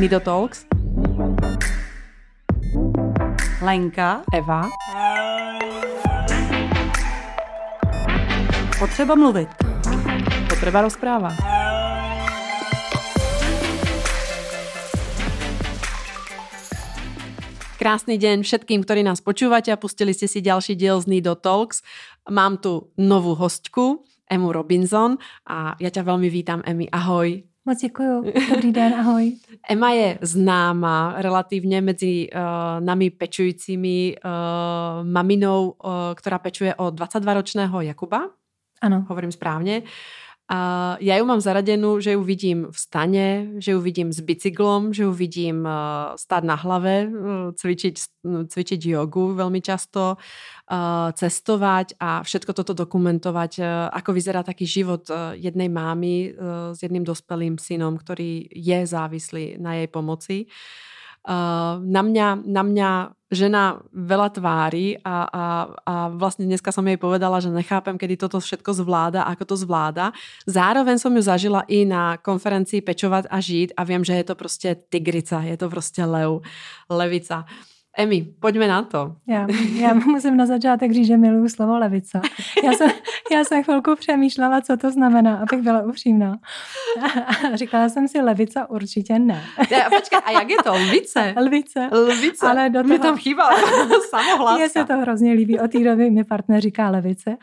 Nido Talks. Lenka. Eva. Potřeba mluvit. Potreba rozpráva. Krásny deň všetkým, ktorí nás počúvate a pustili ste si ďalší diel z Nido Talks. Mám tu novú hostku, Emu Robinson a ja ťa veľmi vítam, Emi. Ahoj. Moc děkuju. Dobrý den, ahoj. Emma je známa relativně mezi uh, nami pečujícími uh, maminou, uh, která pečuje o 22-ročného Jakuba. Ano. Hovorím správně. A ja ju mám zaradenú, že ju vidím v stane, že ju vidím s bicyklom, že ju vidím uh, stáť na hlave, uh, cvičiť, cvičiť jogu veľmi často, uh, cestovať a všetko toto dokumentovať, uh, ako vyzerá taký život jednej mámy s jedným dospelým synom, ktorý je závislý na jej pomoci. Uh, na mňa, na mňa žena veľa tvári a, a, a vlastne dneska som jej povedala, že nechápem, kedy toto všetko zvláda, ako to zvláda. Zároveň som ju zažila i na konferencii Pečovať a žít a viem, že je to prostě tigrica, je to prostě lev, levica. Emi, pojďme na to. Já, já musím na začátek říct, že miluju slovo levica. Já jsem, já jsem chvilku přemýšlela, co to znamená, abych byla upřímná. A říkala jsem si levica určitě ne. Ja, počkej, a jak je to? Lvice? Lvice. Lvice. Ale do toho... Mě tam chýbá samohláska. Mně se to hrozně líbí. Od té doby mi partner říká levice.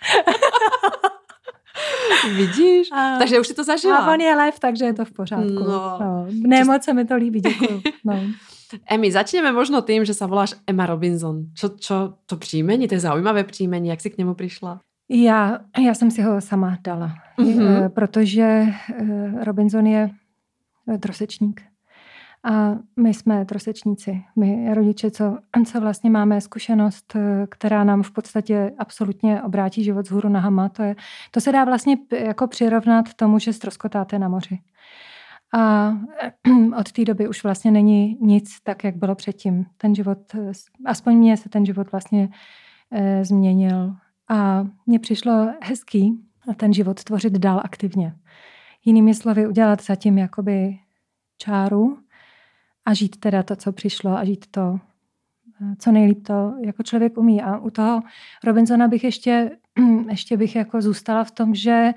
Vidíš? A, takže už si to zažila. A on je lev, takže je to v pořádku. No. No. Ne, moc se mi to líbí, děkuju. No. Emi, začneme možno tým, že sa voláš Emma Robinson. Čo, čo to příjmení, to je zaujímavé příjmení, jak si k němu přišla? Já, já jsem si ho sama dala, mm-hmm. protože eh, Robinson je trosečník. A my jsme trosečníci. My rodiče, co, co vlastně máme zkušenost, eh, která nám v podstatě absolutně obrátí život z hůru nohama, to, je, to se dá vlastně jako přirovnat tomu, že stroskotáte na moři. A od té doby už vlastně není nic tak, jak bylo předtím. Ten život, aspoň mně se ten život vlastně e, změnil. A mně přišlo hezký ten život tvořit dál aktivně. Jinými slovy, udělat zatím jakoby čáru a žít teda to, co přišlo a žít to, eh, co nejlíp to jako člověk umí. A u toho Robinsona bych ještě, ještě bych jako zůstala v tom, že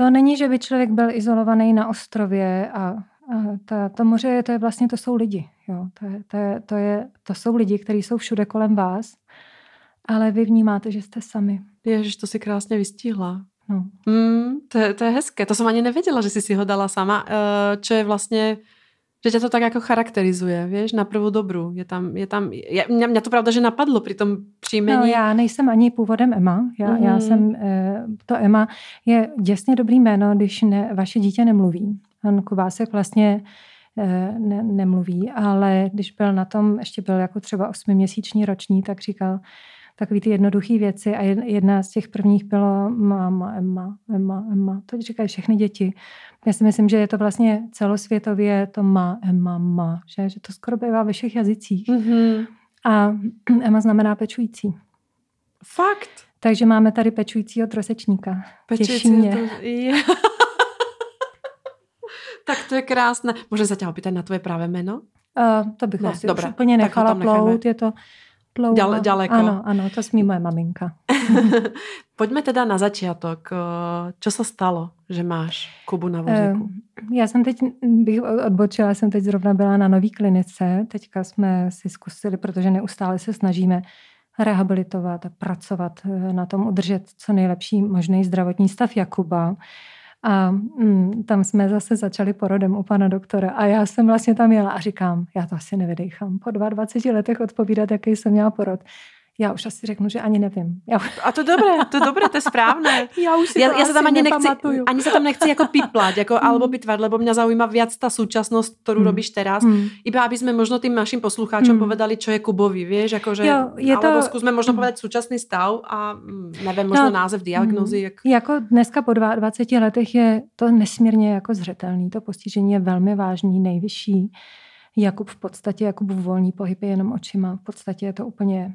to není, že by člověk byl izolovaný na ostrově a, a ta, to moře, to je vlastně, to jsou lidi. Jo. To, je, to, je, to, je, to jsou lidi, kteří jsou všude kolem vás, ale vy vnímáte, že jste sami. Ježiš, to si krásně vystihla. No. Mm, to, je, to je hezké. To jsem ani nevěděla, že jsi si ho dala sama. Uh, čo je vlastně že tě to tak jako charakterizuje, víš, na prvou dobru. Je tam, je tam, je, mě, mě to pravda, že napadlo při tom příjmení. No, já nejsem ani původem Emma. Já, mm. já jsem, eh, to Emma je děsně dobrý jméno, když ne, vaše dítě nemluví. On Kubásek vlastně eh, ne, nemluví, ale když byl na tom, ještě byl jako třeba osmiměsíční roční, tak říkal, takové ty jednoduché věci a jedna z těch prvních bylo máma, Emma, Emma, Emma. To říkají všechny děti. Já si myslím, že je to vlastně celosvětově to má, Emma, má, že, že to skoro bývá ve všech jazycích. Mm-hmm. A Emma znamená pečující. Fakt? Takže máme tady pečujícího trosečníka. Pečující Těší mě. To, je. tak to je krásné. Může se tě opýtat na tvoje pravé jméno? Uh, to bych ne, asi dobré, úplně nechala plout. Je to dlouho. Ďal, ďaleko. Ano, ano, to smí moje maminka. Pojďme teda na začátek. Co se stalo, že máš Kubu na vozíku? Já jsem teď, bych odbočila, jsem teď zrovna byla na nový klinice. Teďka jsme si zkusili, protože neustále se snažíme rehabilitovat a pracovat eh, na tom, udržet co nejlepší možný zdravotní stav Jakuba. A mm, tam jsme zase začali porodem u pana doktora a já jsem vlastně tam jela a říkám, já to asi nevydechám. Po 22 letech odpovídat, jaký jsem měla porod já už asi řeknu, že ani nevím. Já... A to dobré, to dobré, to je správné. já už si já, to já se tam ani nechci, ani se tam nechci jako piplat, jako, mm. alebo pitvat, lebo mě zaujíma viac ta současnost, kterou mm. robíš teraz. Mm. Iba aby jsme možno tým našim poslucháčom mm. povedali, čo je Kubovi, vieš, že, jo, je alebo to... zkusme možno povedať současný stav a mm, nevím, možno no, název diagnozy. Mm. Jak... Jako dneska po 22 letech je to nesmírně jako zřetelný, to postižení je velmi vážný, nejvyšší. Jakub v podstatě, Jakub volný pohyb je jenom očima. V podstatě je to úplně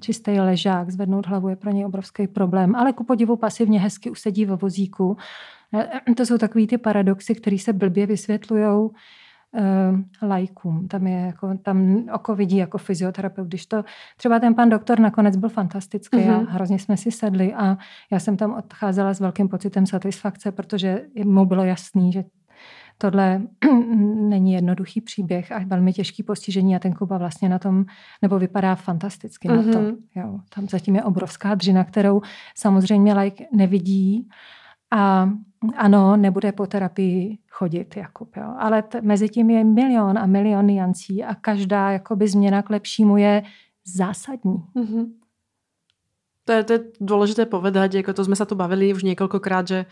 čistý ležák, zvednout hlavu je pro něj obrovský problém, ale ku podivu pasivně hezky usedí ve vozíku. Eh, to jsou takový ty paradoxy, které se blbě vysvětlují uh, lajkům. Tam, je jako, tam oko vidí jako fyzioterapeut. Když to, třeba ten pan doktor nakonec byl fantastický mm-hmm. a mhm. hrozně jsme si sedli a já jsem tam odcházela s velkým pocitem satisfakce, protože mu bylo jasný, že tohle není jednoduchý příběh a velmi těžký postižení a ten Kuba vlastně na tom, nebo vypadá fantasticky mm-hmm. na to. Mhm. Jo, tam zatím je obrovská dřina, kterou samozřejmě like nevidí a ano, nebude po terapii chodit, Jakub, jo. ale t- mezi tím je milion a milion niancí a každá jakoby změna k lepšímu je zásadní. Mm-hmm. To je, to je dôležité povedať, jako to jsme se tu bavili už několikrát, že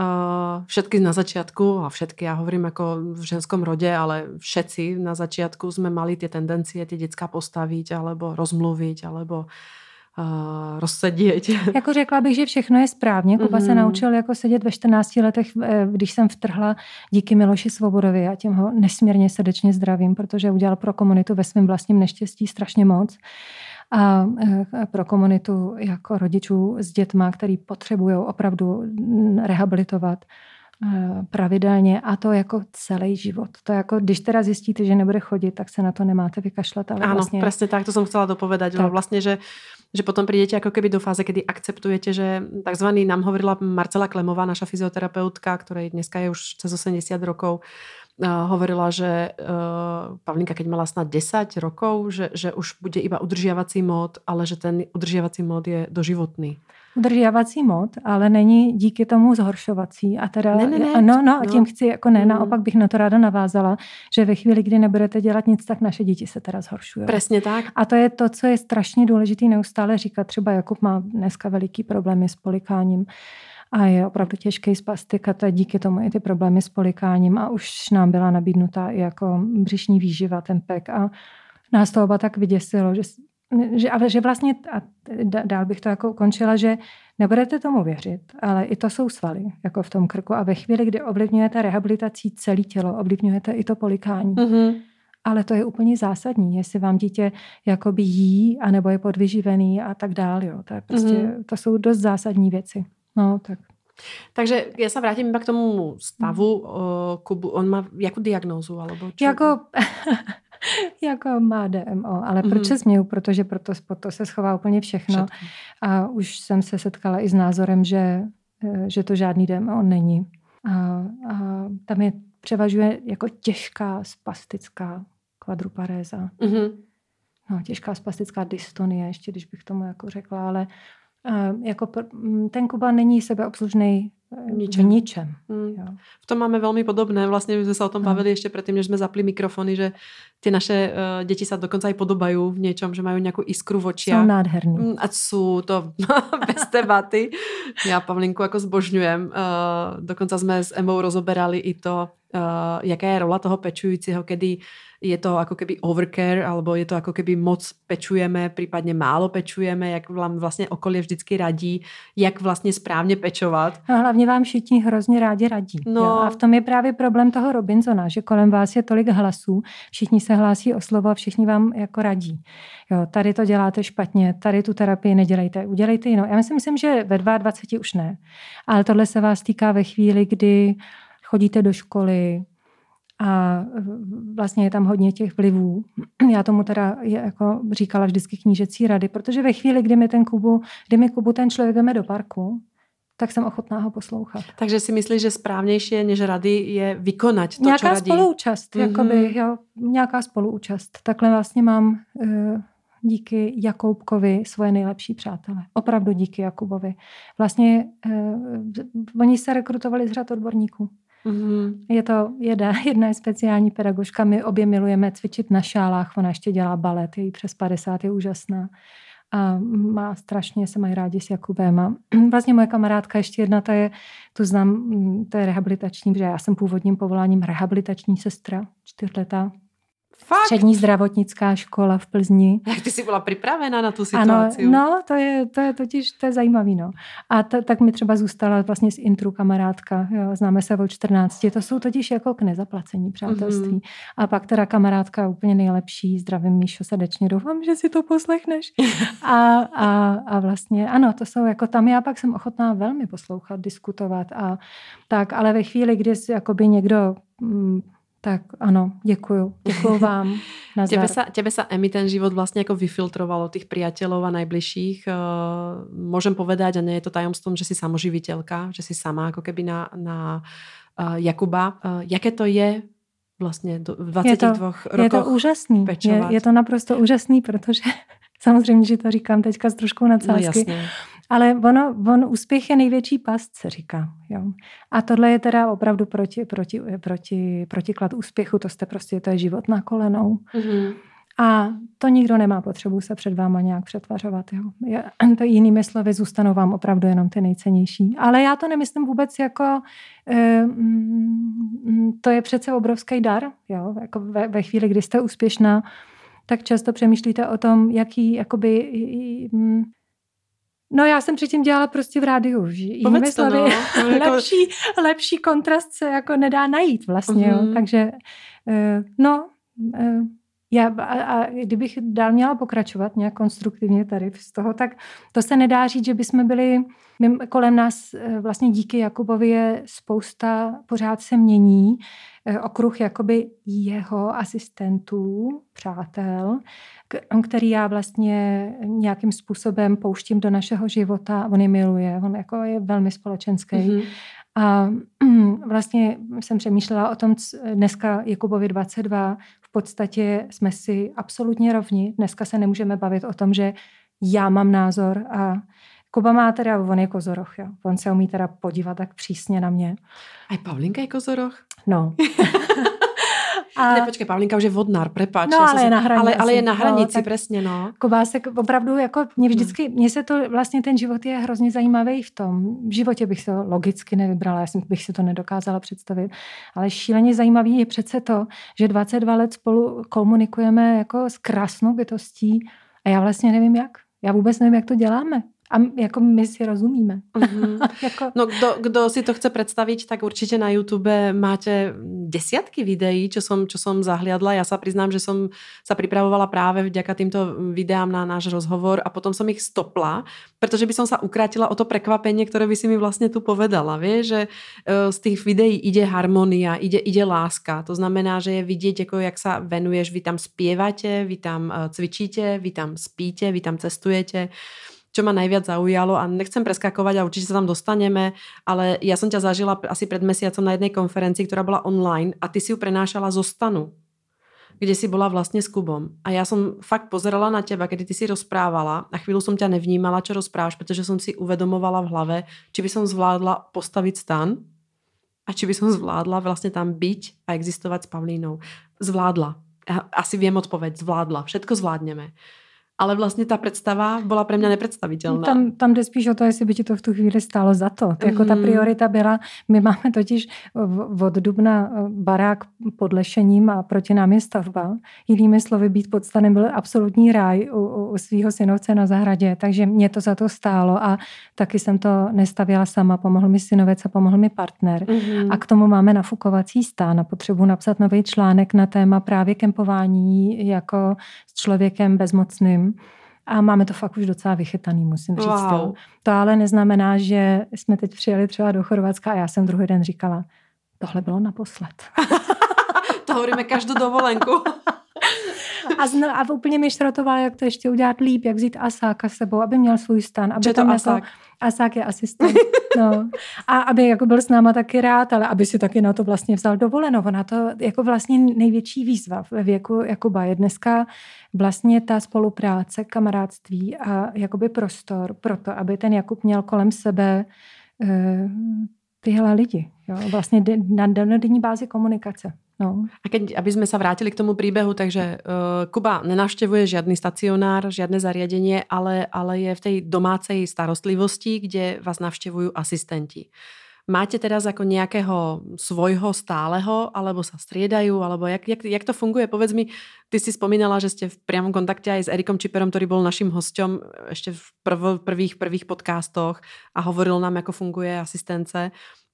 Uh, všetky na začiatku, a všetky, ja hovorím ako v ženskom rode, ale všetci na začiatku sme mali tie tendencie tie detská postaviť, alebo rozmluviť, alebo uh, rozsedět. Jako řekla bych, že všechno je správně. Kuba mm-hmm. se mhm. naučil jako sedět ve 14 letech, eh, když jsem vtrhla díky Miloši Svobodovi a tím ho nesmírně srdečně zdravím, protože udělal pro komunitu ve svém vlastním neštěstí strašně moc a eh, pro komunitu jako rodičů s dětma, který potřebují opravdu rehabilitovat eh, pravidelně a to jako celý život. To jako, když teda zjistíte, že nebude chodit, tak se na to nemáte vykašlat. Ale Áno, vlastně... presne tak, to som chcela dopovedať. Tak. Vlastne, že že potom prídete ako keby do fáze, kedy akceptujete, že takzvaný nám hovorila Marcela Klemová, naša fyzioterapeutka, ktorej dneska je už cez 80 rokov, hovorila, že uh, Pavlinka, keď mala snad 10 rokov, že, že už bude iba udržiavací mód, ale že ten udržiavací mód je doživotný. Udržiavací mód, ale není díky tomu zhoršovací. A teda, ne, ne, ne. No, no, no. tím chci, jako ne, mm. naopak bych na to ráda navázala, že ve chvíli, kdy nebudete dělat nic, tak naše děti se teda zhoršují. Přesně tak. A to je to, co je strašně důležité neustále říkat. Třeba Jakub má dneska veliký problémy s polikáním a je opravdu těžký spastikat a díky tomu i ty problémy s polikáním a už nám byla nabídnutá i jako břišní výživa, ten pek a nás to oba tak vyděsilo, že, že, ale že vlastně, a dál bych to jako ukončila, že nebudete tomu věřit, ale i to jsou svaly, jako v tom krku a ve chvíli, kdy ovlivňujete rehabilitací celé tělo, ovlivňujete i to polikání. Mm-hmm. Ale to je úplně zásadní, jestli vám dítě jakoby jí, anebo je podvyživený a tak dál. Jo. To, je prostě, mm-hmm. to jsou dost zásadní věci. No, tak. Takže já se vrátím k tomu stavu uh, Kubu. On má jakou diagnózu? Alebo čo? Jako, jako má DMO, ale mm-hmm. proč se směju? Protože proto, proto se schová úplně všechno. všechno. A už jsem se setkala i s názorem, že, eh, že to žádný DMO není. A, a tam je převažuje jako těžká spastická kvadruparéza. Mm-hmm. No, těžká spastická dystonie, ještě když bych tomu jako řekla, ale jako ten Kuba není sebeobslužný ničem. v ničem. Mm. Jo. V tom máme velmi podobné. Vlastně jsme se o tom bavili ještě předtím, než jsme zapli mikrofony, že ty naše uh, děti se dokonce i podobají v něčem, že mají nějakou iskru v očiach. Jsou nádherný. Mm, a jsou to bez debaty. Já Pavlinku jako zbožňujem. Uh, dokonce jsme s Emou rozoberali i to, uh, jaká je rola toho pečujícího, kedy je to ako keby overcare, alebo je to ako keby moc pečujeme, prípadne málo pečujeme, jak vám vlastně okolí vždycky radí, jak vlastně správně pečovat. A hlavně vám všichni hrozně rádi radí. No. Jo? A v tom je právě problém toho Robinsona, že kolem vás je tolik hlasů, všichni se hlásí o slovo a všichni vám jako radí. Jo, tady to děláte špatně, tady tu terapii nedělejte, udělejte jinou. Já myslím, že ve 22 už ne. Ale tohle se vás týká ve chvíli, kdy chodíte do školy, a vlastně je tam hodně těch vlivů. Já tomu teda je, jako říkala vždycky knížecí rady, protože ve chvíli, kdy mi ten Kubu, kdy mi Kubu ten člověk veme do parku, tak jsem ochotná ho poslouchat. Takže si myslíš, že správnější než rady je vykonat to, Nějaká čo radí? spoluúčast, mm-hmm. jakoby, jo, nějaká spoluúčast. Takhle vlastně mám uh, díky Jakoubkovi svoje nejlepší přátele. Opravdu díky Jakubovi. Vlastně uh, oni se rekrutovali z řad odborníků. Mm-hmm. Je to jedna, jedna je speciální pedagožka, my obě milujeme cvičit na šálách, ona ještě dělá balet, je jí přes 50, je úžasná. A má strašně, se mají rádi s Jakubem. A vlastně moje kamarádka ještě jedna, ta je, tu znám, to je rehabilitační, protože já jsem původním povoláním rehabilitační sestra, čtyřletá, Fakt? Střední zdravotnická škola v Plzni. Jak ty jsi byla připravena na tu situaci? Ano, no, to je, to je totiž, to je zajímavý, no. A t- tak mi třeba zůstala vlastně z intru kamarádka, jo, známe se o 14. To jsou totiž jako k nezaplacení přátelství. Mm-hmm. A pak teda kamarádka úplně nejlepší, zdravím Míšo srdečně, doufám, že si to poslechneš. a, a, a vlastně, ano, to jsou jako tam, já pak jsem ochotná velmi poslouchat, diskutovat a tak, ale ve chvíli, kdy jakoby někdo mm, Tak ano, děkuju. Děkuju vám. Tebe sa, tebe sa Emi ten život vlastne ako vyfiltrovalo tých priateľov a najbližších. Uh, môžem povedať, a nie je to tajomstvom, že si samoživiteľka, že si sama ako keby na, na uh, Jakuba. Uh, jaké to je vlastně do 22 je to, rokoch Je to úžasný. Je, je to naprosto úžasný, protože samozřejmě, že to říkám teďka s troškou nadsázky. No ale ono, on úspěch je největší past, se říká. Jo. A tohle je teda opravdu proti, proti, proti, protiklad úspěchu, to jste prostě, to je život na kolenou. Mm-hmm. A to nikdo nemá potřebu se před váma nějak přetvařovat. Jo. Je, to jinými slovy zůstanou vám opravdu jenom ty nejcennější. Ale já to nemyslím vůbec jako, e, mm, to je přece obrovský dar. Jo. Jako ve, ve chvíli, kdy jste úspěšná, tak často přemýšlíte o tom, jaký jakoby, mm, No já jsem předtím dělala prostě v rádiu. Jinými to, no. Jako- lepší, lepší kontrast se jako nedá najít vlastně. Mm-hmm. Jo. Mhm. Takže uh, no, uh, já, a, a kdybych dál měla pokračovat nějak konstruktivně tady z toho, tak to se nedá říct, že bychom byli, kolem nás e, vlastně díky Jakubovi je spousta, pořád se mění, okruh jakoby jeho asistentů, přátel, který já vlastně nějakým způsobem pouštím do našeho života. On je miluje, on jako je velmi společenský. Mm-hmm. A vlastně jsem přemýšlela o tom, dneska Jakubovi 22, v podstatě jsme si absolutně rovni. Dneska se nemůžeme bavit o tom, že já mám názor a Kuba má teda, on je kozoroch, jo. On se umí teda podívat tak přísně na mě. A Pavlinka je kozoroch? No. A... Ne, počkej, Pavlinka už je vodnár, prepáč. No, ale, je na hranici. Ale, ale je na hranici, no, přesně, no. Kobásek opravdu, jako mě hmm. vždycky, mně se to, vlastně ten život je hrozně zajímavý v tom. V životě bych to logicky nevybrala, já jsem, bych si to nedokázala představit. Ale šíleně zajímavý je přece to, že 22 let spolu komunikujeme jako s krásnou bytostí a já vlastně nevím jak. Já vůbec nevím, jak to děláme a jako my si rozumíme. Mm-hmm. jako... No kdo, kdo si to chce představit, tak určitě na YouTube máte desiatky videí, čo som, čo som zahliadla. Ja sa priznám, že som sa pripravovala práve vďaka týmto videám na náš rozhovor a potom som ich stopla, pretože by som sa ukrátila o to prekvapenie, ktoré by si mi vlastne tu povedala. Vie, že e, z tých videí ide harmonia, ide, ide láska. To znamená, že je vidieť, ako jak sa venuješ, vy tam spievate, vy tam e, cvičíte, vy tam spíte, vy tam cestujete čo ma najviac zaujalo a nechcem preskakovať a určite sa tam dostaneme, ale ja som ťa zažila asi pred mesiacom na jednej konferencii, ktorá bola online a ty si ju prenášala zo stanu kde si bola vlastne s Kubom. A ja som fakt pozerala na teba, kedy ty si rozprávala a chvíľu som ťa nevnímala, čo rozprávaš, pretože som si uvedomovala v hlave, či by som zvládla postaviť stan a či by som zvládla vlastne tam byť a existovať s Pavlínou. Zvládla. Asi viem odpoveď. Zvládla. Všetko zvládneme ale vlastně ta představa byla pro mě nepředstavitelná. Tam, tam jde spíš o to, jestli by ti to v tu chvíli stálo za to. Mm-hmm. Jako ta mhm. priorita byla, my máme totiž od dubna eh, barák pod lešením a proti nám je stavba. Jinými slovy, být pod stanem byl absolutní ráj u, u svého synovce na zahradě, takže mě to za to stálo a taky jsem to nestavěla sama, pomohl mi synovec a pomohl mi partner. Mm-hmm. A k tomu máme nafukovací stán a potřebuji napsat nový článek na téma právě kempování jako s člověkem bezmocným a máme to fakt už docela vychytaný, musím říct. Wow. To ale neznamená, že jsme teď přijeli třeba do Chorvatska a já jsem druhý den říkala, tohle bylo naposled. to hovoríme každou dovolenku. a, zna, a úplně mi šrotoval, jak to ještě udělat líp, jak vzít Asáka sebou, aby měl svůj stan. Aby Co tam to Asák? Jako, Asák je asistent. No. A aby jako byl s náma taky rád, ale aby si taky na to vlastně vzal dovolenou. Ona to jako vlastně největší výzva ve věku Jakuba je dneska vlastně ta spolupráce, kamarádství a jakoby prostor pro to, aby ten Jakub měl kolem sebe uh, tyhle lidi. Jo? Vlastně na denní bázi komunikace. No. A keď, aby sme sa vrátili k tomu príbehu, takže uh, Kuba nenavštevuje žiadny stacionár, žiadne zariadenie, ale, ale je v tej domácej starostlivosti, kde vás navštevujú asistenti. Máte teraz ako nejakého svojho stáleho, alebo sa striedajú, alebo jak, jak, jak to funguje? Povedz mi, ty si spomínala, že ste v priamom kontakte aj s Erikom Čiperom, ktorý bol naším hosťom ešte v prv, prvých, prvých podcastoch a hovoril nám, ako funguje asistence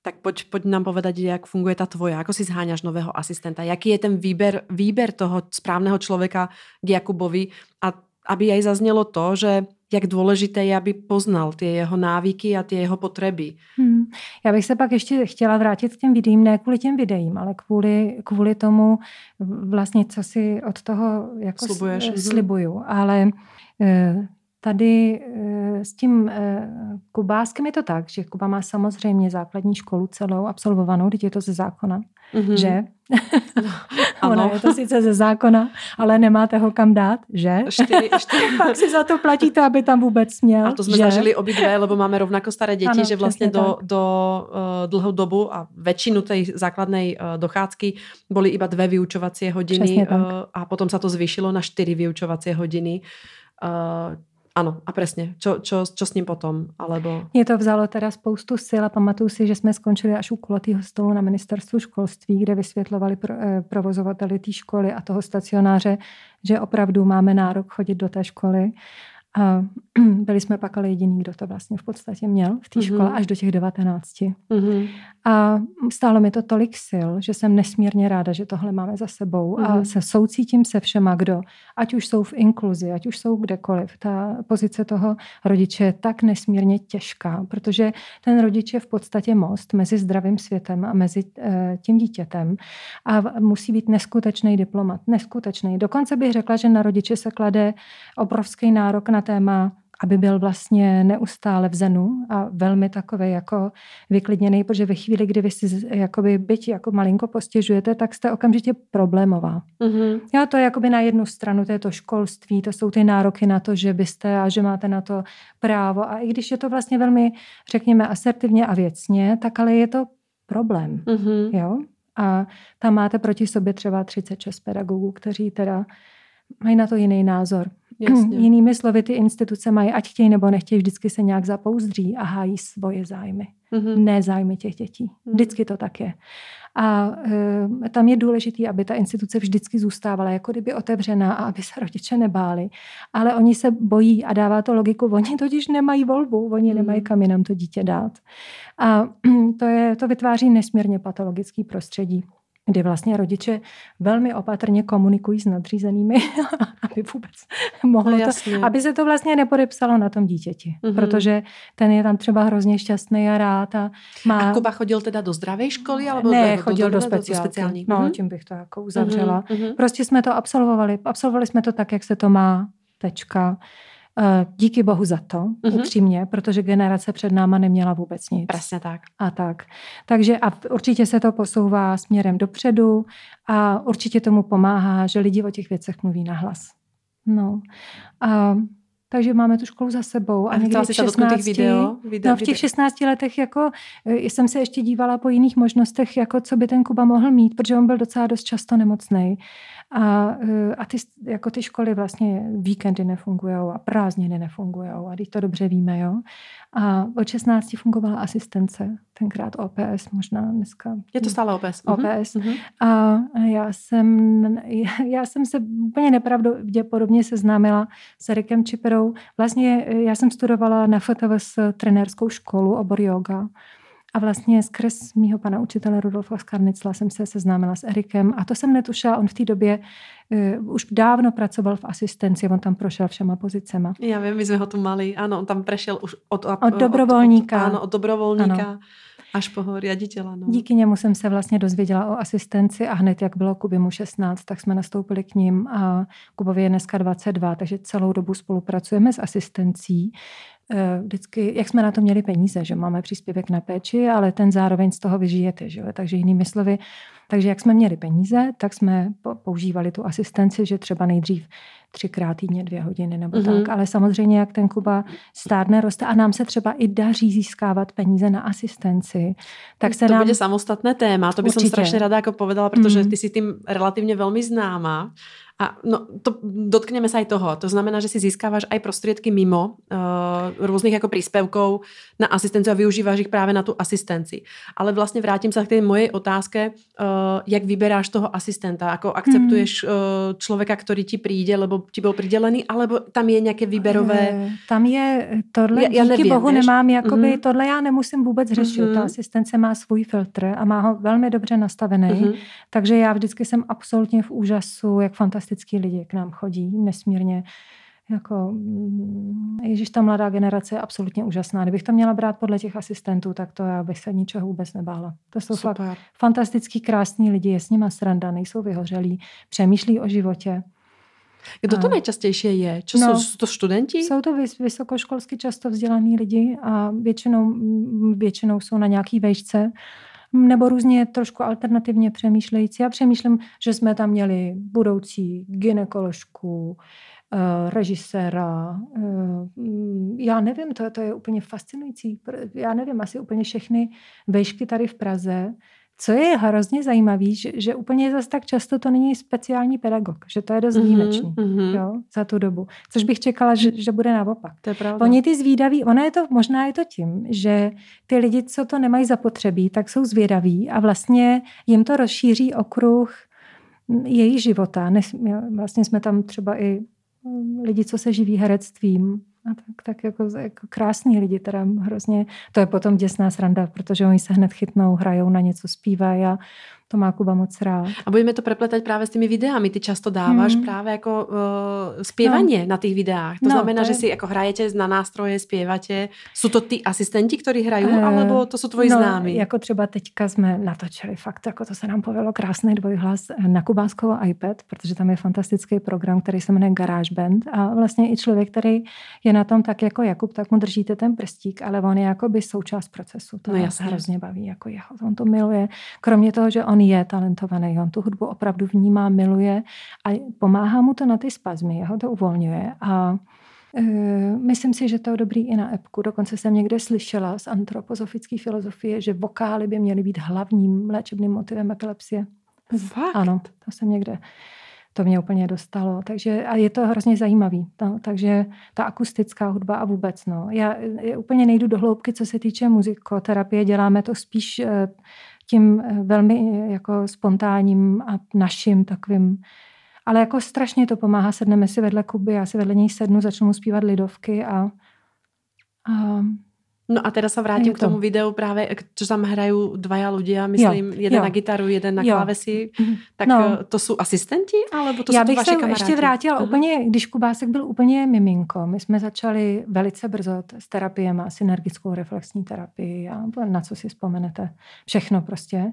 tak poď, poď nám povedať, jak funguje ta tvoja, ako si zháňaš nového asistenta, jaký je ten výber, výber toho správného člověka k Jakubovi a aby aj zaznělo to, že jak důležité je, aby poznal ty jeho návyky a ty jeho potřeby. Hmm. Já bych se pak ještě chtěla vrátit k těm videím, ne kvůli těm videím, ale kvůli, kvůli tomu vlastně, co si od toho jako Slubuješ. Mhm. slibuju. Ale eh, Tady eh, s tím eh, Kubáskem je to tak, že Kuba má samozřejmě základní školu celou absolvovanou, teď je to ze zákona, mm-hmm. že? ano. Ona je to sice ze zákona, ale nemáte ho kam dát, že? Čtyři, čtyři. Pak si za to platíte, aby tam vůbec měl. A to jsme že? zažili obidve, lebo máme rovnako staré děti, Ano, že vlastně do, tak. do uh, dlhou dobu a väčšinu tej základnej uh, dochádzky boli iba dve vyučovacie hodiny uh, a potom sa to zvýšilo na štyri vyučovacie hodiny. Uh, Ano, a čo, čo s ním potom? Alebo... Mě to vzalo teda spoustu sil a pamatuju si, že jsme skončili až u kulatého stolu na ministerstvu školství, kde vysvětlovali pro, eh, provozovateli té školy a toho stacionáře, že opravdu máme nárok chodit do té školy. A byli jsme pak ale jediný, kdo to vlastně v podstatě měl v té Mhm. škole až do těch 19. Mm-hmm. A stálo mi to tolik sil, že jsem nesmírně ráda, že tohle máme za sebou a Mhm. se soucítím se všema, kdo, ať už jsou v inkluzi, ať už jsou kdekoliv. Ta pozice toho rodiče je tak nesmírně těžká, protože ten rodič je v podstatě most mezi zdravým světem a mezi eh, tím dítětem a musí být neskutečný diplomat, neskutečný. Dokonce bych řekla, že na rodiče se klade obrovský nárok na téma aby byl vlastně neustále v zenu a velmi takový jako vyklidněný, protože ve chvíli, kdy vy si jakoby byť jako malinko postěžujete, tak jste okamžitě problémová. Mm-hmm. Jo, to je jakoby na jednu stranu, to je to školství, to jsou ty nároky na to, že byste a že máte na to právo. A i když je to vlastně velmi, řekněme, asertivně a věcně, tak ale je to problém. Mm-hmm. Jo? A tam máte proti sobě třeba 36 pedagogů, kteří teda mají na to jiný názor. Jasně. Jinými slovy, ty instituce mají, ať chtějí nebo nechtějí, vždycky se nějak zapouzdří a hájí svoje zájmy, Mm-hmm. ne zájmy těch dětí. Mhm. Vždycky to tak je. A e, tam je důležité, aby ta instituce vždycky zůstávala jako kdyby otevřená a aby se rodiče nebáli. Ale oni se bojí a dává to logiku. Oni totiž nemají volbu, oni Mhm. nemají kam jinam to dítě dát. A to, je, to vytváří nesmírně patologický prostředí kdy vlastně rodiče velmi opatrně komunikují s nadřízenými, aby vůbec mohlo No to, aby se to vlastně nepodepsalo na tom dítěti, Mhm. protože ten je tam třeba hrozně šťastný a rád a má... A Kuba chodil teda do zdravej školy? Alebo ne, do, chodil do, do, speciálky. speciální? No, Mhm. tím bych to jako uzavřela. Mhm, mhm. Prostě jsme to absolvovali. Absolvovali jsme to tak, jak se to má. Tečka. Eh, Díky bohu za to, Mhm. upřímně, protože generace před náma neměla vůbec nic. Presne tak. A tak. Takže a určitě se to posouvá směrem dopředu a určitě tomu pomáhá, že lidi o těch věcech mluví nahlas. No. A, takže máme tu školu za sebou. A A někdy v si sa dotknúť tých 16, video? video No v těch 16 letech jako eh, jsem se ještě dívala po jiných možnostech, jako co by ten Kuba mohl mít, protože on byl docela dost často nemocný. A, eh, a ty, jako ty školy vlastně víkendy nefungují a prázdniny nefungují a teď to dobře víme, jo. A od 16 fungovala asistence, tenkrát OPS, možná dneska. Je to stále OPS. OPS. Mhm. A já jsem, já jsem se úplně nepravděpodobně seznámila s Erikem Čiperou. Vlastně eh, já jsem studovala na FTVS trenérskou školu, obor yoga. A vlastně skrz mýho pana učitele Rudolfa Skarnicla jsem se seznámila s Erikem a to jsem netušila, on v té době uh, už dávno pracoval v asistenci, on tam prošel všema pozicema. Ja viem, my sme ho tu mali. Áno, on tam prešiel už od, Od dobrovoľníka. Od, áno, od dobrovoľníka až po riaditeľa. No. Díky němu jsem se vlastně dozvěděla o asistenci a hned, jak bylo Kubimu 16, tak jsme nastoupili k ním a Kubovi je dneska 22, takže celou dobu spolupracujeme s asistencí. Eh, Vždycky, jak jsme na to měli peníze, že máme příspěvek na péči, ale ten zároveň z toho vyžijete, že jo? takže jinými slovy, takže jak jsme měli peníze, tak jsme po- používali tu asistenci, že třeba nejdřív třikrát týdně dvě hodiny nebo Mhm. mm-hmm. tak, ale samozřejmě, jak ten Kuba stárne, roste a nám se třeba i daří získávat peníze na asistenci, tak se to nám... bude samostatné téma, to by som Určite. strašne rada ako povedala, pretože Mhm. ty si tým relatívne veľmi známa. A no, to, dotkneme sa aj toho. To znamená, že si získávaš aj prostriedky mimo uh, rôznych ako príspevkov na asistenciu a využívaš ich práve na tú asistenci. Ale vlastne vrátim sa k tej mojej otázke, uh, jak vyberáš toho asistenta, ako akceptuješ Mhm. uh, človeka, ktorý ti príde, lebo ti bol pridelený, alebo tam je nejaké výberové... Eh, Tam je tohle, Já- já díky nevím, bohu víš? nemám, jakoby Mhm. tohle já nemusím vůbec řešit. Mhm. Ta asistence má svůj filtr a má ho velmi dobře nastavený. Mhm. Takže já vždycky jsem absolutně v úžasu, jak fantastický lidi k nám chodí, nesmírně Jako, mm, Ježíš, ta mladá generace je absolutně úžasná. Kdybych to měla brát podle těch asistentů, tak to já bych se ničeho vůbec nebála. To jsou Super. fakt fantastický, krásní lidi, je s nima sranda, nejsou vyhořelí, přemýšlí o životě. Kdo to nejčastější je? Čo no, jsou to studenti? Jsou to vysokoškolsky často vzdělaní lidi a většinou, většinou jsou na nějaký vejšce nebo různě trošku alternativně přemýšlející. Já přemýšlím, že jsme tam měli budoucí ginekoložku, eh, režiséra. Eh, já nevím, to, to je úplně fascinující. Já nevím, asi úplně všechny vejšky tady v Praze co je hrozně zajímavé, že, že úplně zase tak často to není speciální pedagog, že to je dost mhm, výjimečný mm-hmm. jo, za tu dobu. Což bych čekala, že, že bude naopak. To je pravda. Oni ty zvídaví, ono je to, možná je to tím, že ty lidi, co to nemají zapotřebí, tak jsou zvědaví a vlastně jim to rozšíří okruh její života. Vlastně jsme tam třeba i mm, lidi, co se živí herectvím, a tak, tak jako, jako krásní lidi, teda hrozně, to je potom děsná sranda, protože oni se hned chytnou, hrajou na něco, zpívají a to má Kuba moc rád. A budeme to prepletať právě s těmi videami. Ty často dáváš hmm. právě jako uh, zpěvaně no. na těch videách. To no, znamená, to je... že si jako hrajete na nástroje, zpěvatě. Jsou to ty asistenti, kteří hrají, uh, alebo to jsou tvoji no, známí? Jako třeba teďka jsme natočili fakt, jako to se nám povedlo krásný dvojhlas na kubánskou iPad, protože tam je fantastický program, který se jmenuje GarageBand a vlastně i člověk, který je na tom tak jako Jakub, tak mu držíte ten prstík, ale on je jako by součást procesu. To no, nás hrozně baví, jako jeho. On to miluje. Kromě toho, že on on je talentovaný, on tu hudbu opravdu vnímá, miluje a pomáhá mu to na ty spazmy, jeho to uvolňuje a e, Myslím si, že to je dobrý i na epku. Dokonce jsem někde slyšela z antropozofické filozofie, že vokály by měly být hlavním léčebným motivem epilepsie. Fakt? Ano, to jsem někde to mě úplně dostalo. Takže, a je to hrozně zajímavý. No, takže ta akustická hudba a vůbec. No. Já, já úplně nejdu do hloubky, co se týče muzikoterapie. Děláme to spíš e, tím eh, velmi eh, jako spontánním a naším takovým ale jako strašně to pomáhá. Sedneme si vedle Kuby, já si vedle něj sednu, začnu mu zpívat lidovky a, a No a teda sa vrátim k tomu videu práve, čo tam hrajú dvaja ľudia, myslím, jo, jeden jo. na gitaru, jeden na jo. klávesi. Mhm. Tak no. Eh, to jsou asistenti, alebo to Já jsou bych vaši se ještě vrátila uh-huh. úplně, když Kubásek byl úplně miminko. My jsme začali velice brzo s a synergickou reflexní terapii a na co si vzpomenete. Všechno prostě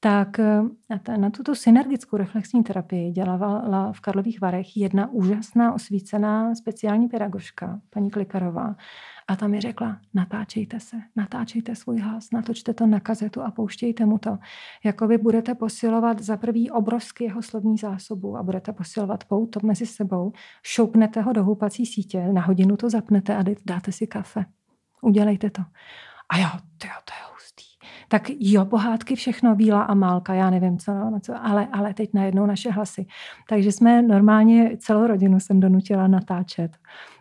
tak eh, na tuto synergickou reflexní terapii dělala v Karlových Varech jedna úžasná osvícená speciální pedagožka, paní Klikarová. A tam mi řekla, natáčejte se, natáčejte svůj hlas, natočte to na kazetu a pouštějte mu to. Jakoby budete posilovat za prvý obrovský jeho slovní zásobu a budete posilovat pouto mezi sebou, šoupnete ho do houpací sítě, na hodinu to zapnete a dáte si kafe. Udělejte to. A jo, tyjo, to je hustý. Tak jo, pohádky všechno, Bílá a Málka, já nevím co, no, co ale, ale teď najednou naše hlasy. Takže jsme normálně celou rodinu jsem donutila natáčet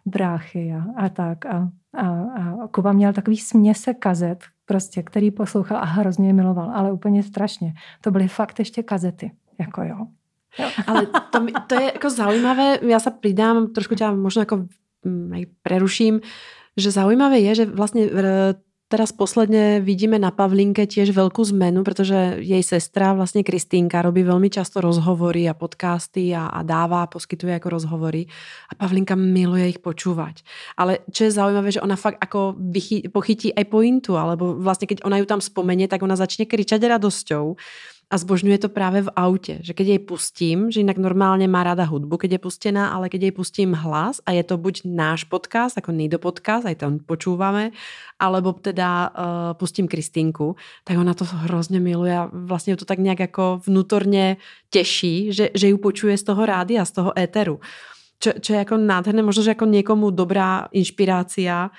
bráchy a, a tak. A, a, a Kuba měl takový směse kazet, prostě, který poslouchal a hrozně miloval, ale úplně strašně. To byly fakt ještě kazety, jako jo. Ale to, to je jako zaujímavé, já se přidám, trošku tě možná jako mm, preruším, že zaujímavé je, že vlastně Teraz posledne vidíme na Pavlinke tiež veľkú zmenu, pretože jej sestra, vlastne Kristýnka, robí veľmi často rozhovory a podcasty a, a dáva, poskytuje ako rozhovory. A Pavlinka miluje ich počúvať. Ale čo je zaujímavé, že ona fakt ako vychy, pochytí aj pointu, alebo vlastne keď ona ju tam spomenie, tak ona začne kričať radosťou a zbožňuje to práve v aute, že keď jej pustím, že inak normálne má rada hudbu, keď je pustená, ale keď jej pustím hlas a je to buď náš podcast, ako Nido podcast, aj tam počúvame, alebo teda uh, pustím Kristýnku, tak ona to hrozně miluje a vlastně to tak nějak jako vnútorně těší, že, že ju počuje z toho rádia, z toho éteru. Čo, čo je jako nádherné, možno, že jako někomu dobrá inšpirácia,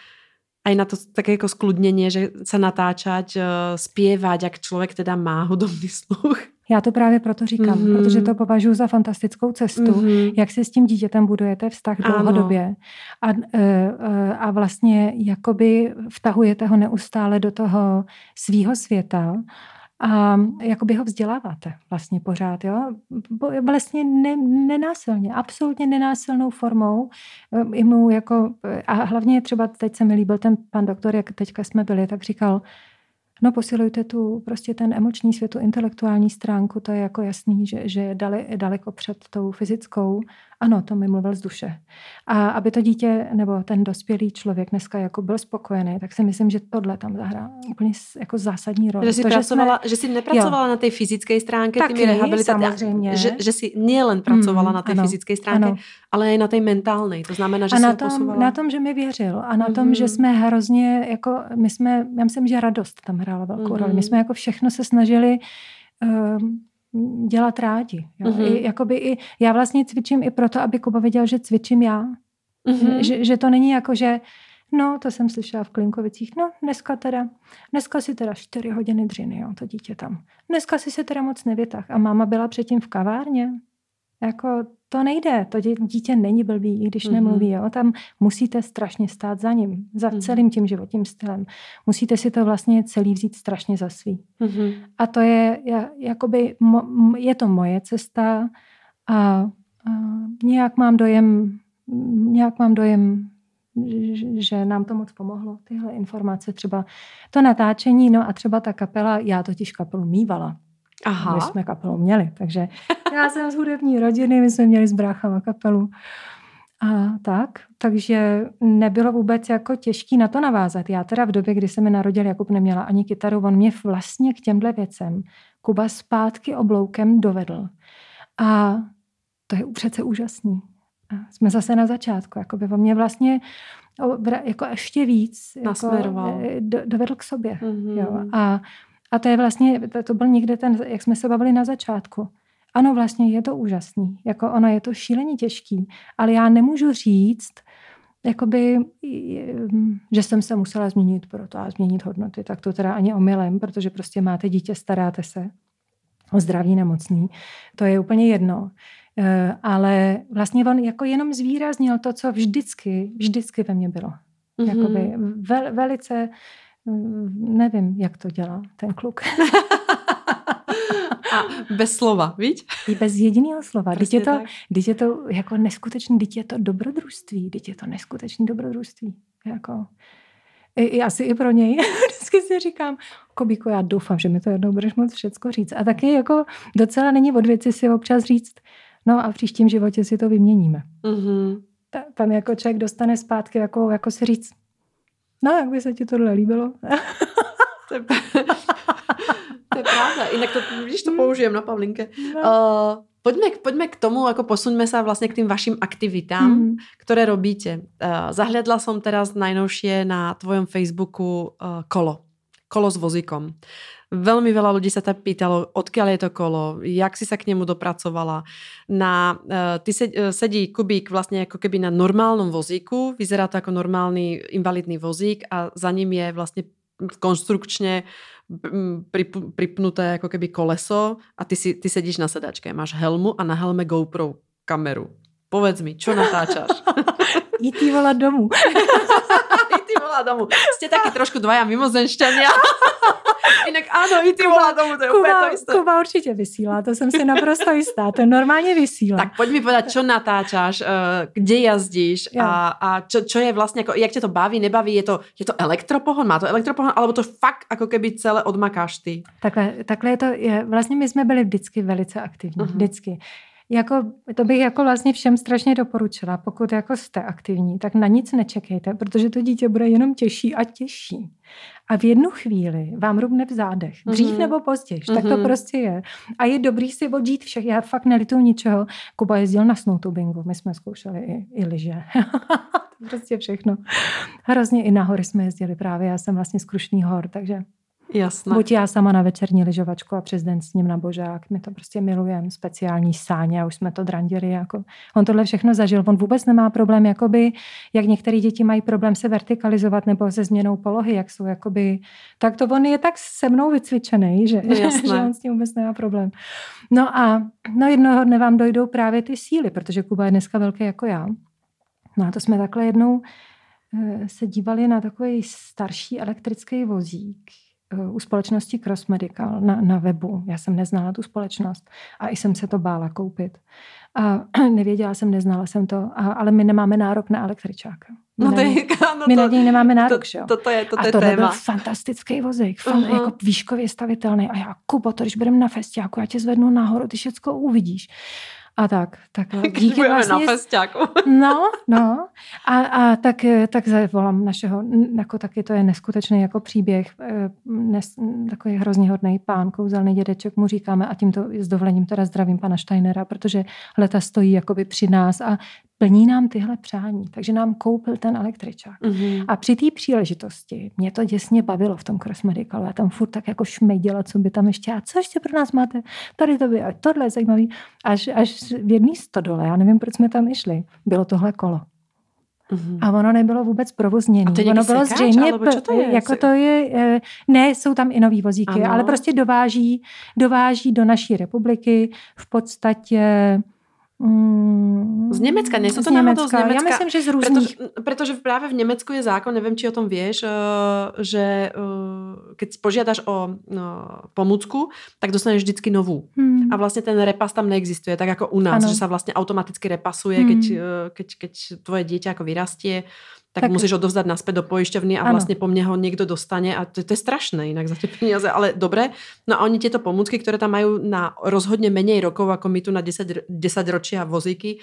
aj na to také jako skludnění, že se natáčať, uh, zpěvat, jak člověk teda má hudobný sluch. Já to právě proto říkám, mm-hmm. protože to považuji za fantastickou cestu, mm-hmm. jak si s tím dítětem budujete vztah dlouhodobě a, e, e, a vlastně jakoby vtahujete ho neustále do toho svýho světa a jakoby ho vzděláváte vlastně pořád, jo. Vlastně ne, nenásilně, absolutně nenásilnou formou. I mu jako, a hlavně třeba teď se mi líbil ten pan doktor, jak teďka jsme byli, tak říkal, No posilujte tu prostě ten emoční svět, tu intelektuální stránku, to je jako jasný, že, že je dale, daleko před tou fyzickou. Ano, to mi mluvil z duše. A aby to dítě nebo ten dospělý člověk dneska jako byl spokojený, tak si myslím, že tohle tam zahrá úplně jako zásadní roli. Že jsi, to, pracovala, že, jsme, že jsi nepracovala jo. na té fyzické stránce, Taky, rehabilitací, samozřejmě. Že, že jsi nielen pracovala mm, na té fyzické stránce, ale i na té mentální. To znamená, že a na tom, na tom, že mi věřil a na mm-hmm. tom, že mhm. jsme hrozně, jako my jsme, já myslím, že radost tam hrála velkou mm-hmm. roli. My jsme jako všechno se snažili uh, dělat rádi. Jo. Mm-hmm. I, jakoby i, já vlastně cvičím i proto, aby Kuba viděl, že cvičím já. Mm-hmm. Že, že to není jako, že no, to jsem slyšela v Klinkovicích, no, dneska teda, dneska si teda čtyři hodiny dřiny, jo, to dítě tam. Dneska si se teda moc nevytah. A máma byla předtím v kavárně. Jako to nejde, to dítě není blbý, i když mm-hmm. nemluví. Jo? Tam musíte strašně stát za ním, za mm-hmm. celým tím životním stylem. Musíte si to vlastně celý vzít strašně za svý. Mm-hmm. A to je, jakoby, je to moje cesta a, a nějak mám dojem, nějak mám dojem, že nám to moc pomohlo, tyhle informace, třeba to natáčení, no a třeba ta kapela, já totiž kapelu mývala. Aha. My jsme kapelu měli, takže já jsem z hudební rodiny, my jsme měli s bráchama kapelu. A tak, takže nebylo vůbec jako těžký na to navázat. Já teda v době, kdy se mi narodil Jakub, neměla ani kytaru, on mě vlastně k těmhle věcem Kuba zpátky obloukem dovedl. A to je přece úžasný. A jsme zase na začátku, jako by on mě vlastně jako ještě víc jako, eh, dovedl k sobě. Mm-hmm. Jo. A a to je vlastně, to byl někde ten, jak jsme se bavili na začátku. Ano, vlastně je to úžasný. Jako ono je to šíleně těžký, ale já nemůžu říct, jakoby, že jsem se musela změnit proto a změnit hodnoty. Tak to teda ani omylem, protože prostě máte dítě, staráte se o zdraví nemocný. To je úplně jedno. Eh, ale vlastně on jako jenom zvýraznil to, co vždycky, vždycky ve mně bylo. Mm-hmm. Jakoby vel, velice nevím, jak to dělá ten kluk. A bez slova, víš? I bez jediného slova. Prostě je to, je to jako neskutečný, teď je to dobrodružství, teď je to neskutečný dobrodružství. Jako, i, i asi i pro něj. Vždycky si říkám, Kobíko, já doufám, že mi to jednou budeš moc všecko říct. A taky jako docela není od věci si občas říct, no a v příštím životě si to vyměníme. Mm-hmm. Ta, tam jako člověk dostane zpátky, jako, jako si říct, No, jak by se ti tohle líbilo? to, je, to je pravda. Jinak to, vidíš, to použijem na Pavlinke. No. Uh, Poďme, poďme k tomu, ako posuňme sa vlastne k tým vašim aktivitám, mm. ktoré robíte. Uh, zahľadla som teraz najnovšie na tvojom Facebooku uh, kolo. Kolo s vozíkom. Veľmi veľa ľudí sa tam pýtalo, odkiaľ je to kolo, jak si sa k nemu dopracovala. Na, uh, ty sed, uh, sedí Kubík vlastne ako keby na normálnom vozíku, vyzerá to ako normálny invalidný vozík a za ním je vlastne konstrukčne prip, pripnuté ako keby koleso a ty, si, ty sedíš na sedačke, máš helmu a na helme GoPro kameru. Povedz mi, čo natáčaš? I ty volá domů. I ty volá domů. Ste taky trošku dvaja mimozenšťania. Jinak ano, i ty volá domů, to je Kuba, úplně to isté. Kuba určitě vysílá, to jsem si naprosto jistá, to normálně vysílá. Tak pojď mi povedať, čo natáčaš, eh, kde jazdíš a, a čo, čo je vlastně, jako, jak tě to baví, nebaví, je to, je to elektropohon, má to elektropohon, alebo to fakt jako keby celé odmakáš ty? Takhle, takhle je to, je, vlastně my jsme byli vždycky velice aktivní, uh-huh. vždycky. Jako, to bych jako vlastně všem strašně doporučila. Pokud jako jste aktivní, tak na nic nečekejte, protože to dítě bude jenom těžší a těžší. A v jednu chvíli vám rubne v zádech. Dřív mm-hmm. nebo později. Mm-hmm. Tak to mhm. prostě je. A je dobrý si odžít všech. Já fakt nelituju ničeho. Kuba jezdil na snowtubingu. My jsme zkoušeli i, i lyže. prostě všechno. Hrozně i nahory jsme jezdili právě. Já jsem vlastně z Krušný hor, takže Jasné. Buď já sama na večerní lyžovačku a přes den s ním na božák. My to prostě milujeme, speciální sáně a už jsme to drandili. Jako. On tohle všechno zažil. On vůbec nemá problém, jakoby, jak některé děti mají problém se vertikalizovat nebo se změnou polohy, jak jsou jakoby, tak to on je tak se mnou vycvičený, že, že on s tím vůbec nemá problém. No a no jednoho dne vám dojdou právě ty síly, protože Kuba je dneska velký jako já. No a to jsme takhle jednou eh, se dívali na takový starší elektrický vozík u společnosti Cross Medical na, na webu. Já jsem neznala tu společnost a i jsem se to bála koupit. A nevěděla jsem, neznala jsem to, a, ale my nemáme nárok na električáka. My No na to něj- je, no my to, na něj nemáme to, nárok, že jo? to, to je, to, to a je tohle byl téma. fantastický vozík, fan, Aha. jako výškově stavitelný. A já, Kubo, to když budeme na festiáku, já tě zvednu nahoru, ty všecko uvidíš. A tak, tak díky vlastně... na festiáku. No, no. A, a tak, eh, tak zavolám našeho, jako taky to je neskutečný jako příběh, eh, nes, takový hrozně hodný pán, kouzelný dědeček, mu říkáme a tímto s dovolením teda zdravím pana Steinera, protože leta stojí jakoby při nás a plní nám tyhle přání. Takže nám koupil ten električák. Mhm. A při té příležitosti mě to děsně bavilo v tom Cross Medicalu. Já tam furt tak jako šmejdila, co by tam ještě, a co ještě pro nás máte? Tady to by, a tohle je zajímavý. Až, až v jedné stodole, já nevím, proč jsme tam išli, bylo tohle kolo. Mhm. A ono nebylo vůbec provozněné. Ono bylo sekáč, zřejmě, to je? jako to je, eh, ne, jsou tam i nový vozíky, Ano. ale prostě dováží, dováží do naší republiky v podstatě Z Německa, sú to náhodou z Německa. Já Německa? myslím, že z různých... Pretože, pretože práve v Nemecku je zákon, neviem, či o tom vieš, eh, že eh, keď požiadaš o no, pomůcku, tak dostaneš vždycky novú. Hmm. A vlastne ten repas tam neexistuje, tak ako u nás, Ano. že sa vlastne automaticky repasuje, Hmm. keď, eh, keď, keď tvoje dieťa ako vyrastie, tak, Tak- musíš odovzdať naspäť do poisťovny a Ano. vlastne po mne ho niekto dostane a to, to je strašné inak za tie peniaze, ale dobre. No a oni tieto pomůcky, ktoré tam majú na rozhodne menej rokov ako my tu na 10, ro- 10 ročia vozíky,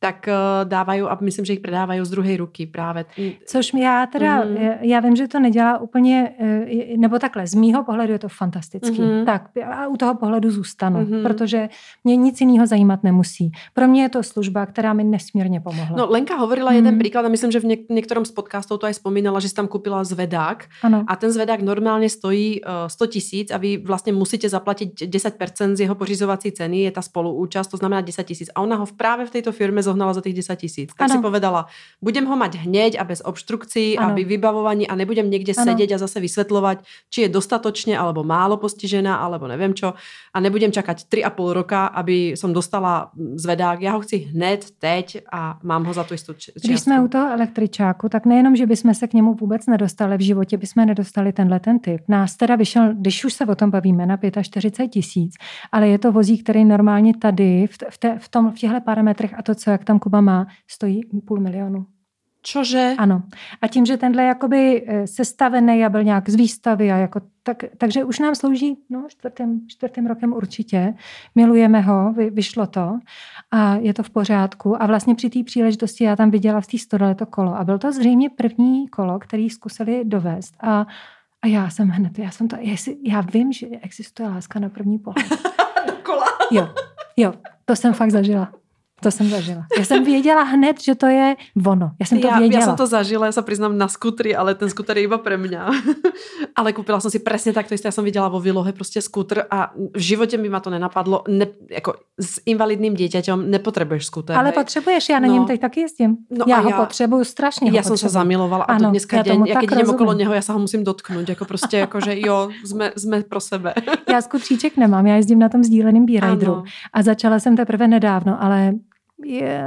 tak eh, dávají a myslím, že jich predávají z druhé ruky právě. Což mi já teda, Mhm. mm-hmm. já vím, že to nedělá úplně, eh, nebo takhle, z mýho pohledu je to fantastický. Mhm. Mm-hmm. Tak a u toho pohledu zůstanu, Mhm. mm-hmm. protože mě nic jiného zajímat nemusí. Pro mě je to služba, která mi nesmírně pomohla. No Lenka hovorila jeden Mhm. príklad a myslím, že v niek- niektorom z podcastov to aj spomínala, že si tam kúpila zvedák ano. a ten zvedák normálne stojí uh, 100 tisíc a vy vlastne musíte zaplatiť 10% z jeho pořizovací ceny, je tá spoluúčasť, to znamená 10 tisíc. A ona ho v- práve v tejto firme zohnala za tých 10 tisíc. Tak Ano. si povedala, budem ho mať hneď a bez obštrukcií a Ano. vy vybavovaní a nebudem niekde Ano. sedět a zase vysvetľovať, či je dostatočne alebo málo postižená, alebo neviem čo. A nebudem čakať 3,5 roka, aby som dostala zvedák. Já ho chci hned, teď a mám ho za tu istou či- Když jsme u toho električáku, tak nejenom, že bychom se k němu vůbec nedostali, v životě bychom nedostali tenhle ten typ. Nás teda vyšel, když už se o tom bavíme, na 45 tisíc, ale je to vozík, který normálně tady, v, te, v, tom, v těchto parametrech a to, co jak tam Kuba má, stojí půl milionu. Čože? Ano. A tím, že tenhle jakoby eh, sestavený a byl nějak z výstavy a jako tak, takže už nám slouží no, čtvrtým, čtvrtým rokem určitě. Milujeme ho, vy, vyšlo to a je to v pořádku. A vlastně při té příležitosti já tam viděla v té stodole to kolo. A byl to zřejmě první kolo, který zkusili dovést. A, a já jsem hned, já jsem to, jestli, já vím, že existuje láska na první pohled. Kola. Jo, jo, to jsem fakt zažila. To jsem zažila. Já jsem věděla hned, že to je ono. Já jsem to ja, věděla. ja som to zažila, ja sa priznám na skútri, ale ten skúter je iba pre mňa. ale kúpila som si presne takto isté, ja som videla vo výlohe proste skúter a v živote by ma to nenapadlo. Ne, ako s invalidným dieťaťom nepotrebuješ skúter. Ale hej. potřebuješ, já na No. něm teď taky jezdím. No já a ho já- potřebuju strašně. som sa potřebuju. zamilovala a Ano, to dneska já deň, tomu ja tak keď idem rozumím. okolo neho, ja sa ho musím dotknúť, ako proste, ako že jo, sme, sme pro sebe. Já skutříček nemám, já jezdím na tom sdíleném. Áno. A začala jsem teprve nedávno, ale je...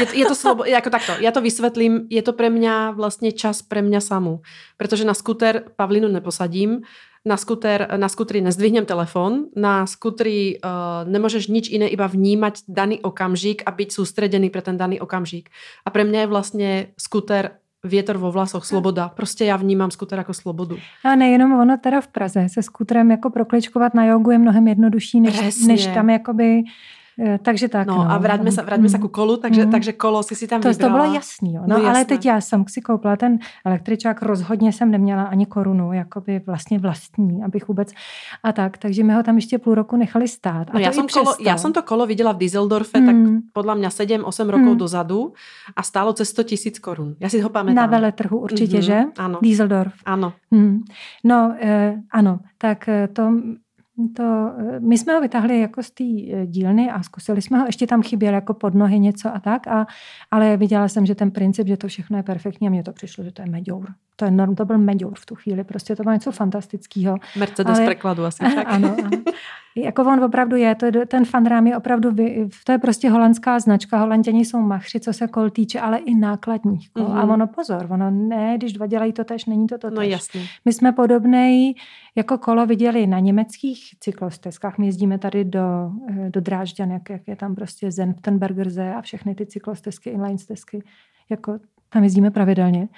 Je, je to slobo, ako takto, ja to vysvetlím, je to pre mňa vlastne čas pre mňa samú. Pretože na skuter Pavlinu neposadím, na skuter, na skutri nezdvihnem telefon, na skutri uh, nemôžeš nič iné, iba vnímať daný okamžik a byť sústredený pre ten daný okamžik. A pre mňa je vlastne skuter vietor vo vlasoch, sloboda. Prostě já vnímám skuter jako slobodu. A nejenom ono teda v Praze se skuterem jako prokličkovat na jogu je mnohem jednodušší, než, Presne. než tam jakoby... eh, Takže tak. No, a vraťme sa, vraťme sa ku kolu, takže, Mm. takže kolo si si tam To, to vybrala. bylo jasný, jo. No, No, no ale teď já jsem si koupila ten električák, rozhodně jsem neměla ani korunu, jakoby vlastně vlastní, abych vůbec a tak, takže my ho tam ještě půl roku nechali stát. A No to i som kolo, přesto. ja som to kolo videla v Düsseldorfe, tak Mm. podľa mňa 7-8 rokov Mm. dozadu a stálo cez 100 tisíc korun. Ja si ho pamätám. Na veletrhu určitě, Mhm, že? Áno, Dieseldorf. áno. Hmm. No, eh, ano, tak eh, to To, my jsme ho vytáhli jako z té eh, dílny a zkusili jsme ho, ještě tam chyběl jako pod nohy něco a tak, a, ale viděla jsem, že ten princip, že to všechno je perfektní a mně to přišlo, že to je meďour. To, je, to byl meďour v tu chvíli, prostě to bylo něco fantastického. Mercedes ale, překladu asi tak. Ano, ano. Jako on opravdu je, to, ten fanrám je opravdu, to je prostě holandská značka, holanděni jsou machři, co se kol týče, ale i nákladních kol. Mm-hmm. A ono pozor, ono ne, když dva dělají to tež, není to to No jasně. My jsme podobnej jako kolo viděli na německých cyklostezkách. My jezdíme tady do, eh, do Drážďan, jak, jak je tam prostě Zenftenbergerze a všechny ty cyklostezky, inline stezky. Jako tam jezdíme pravidelně.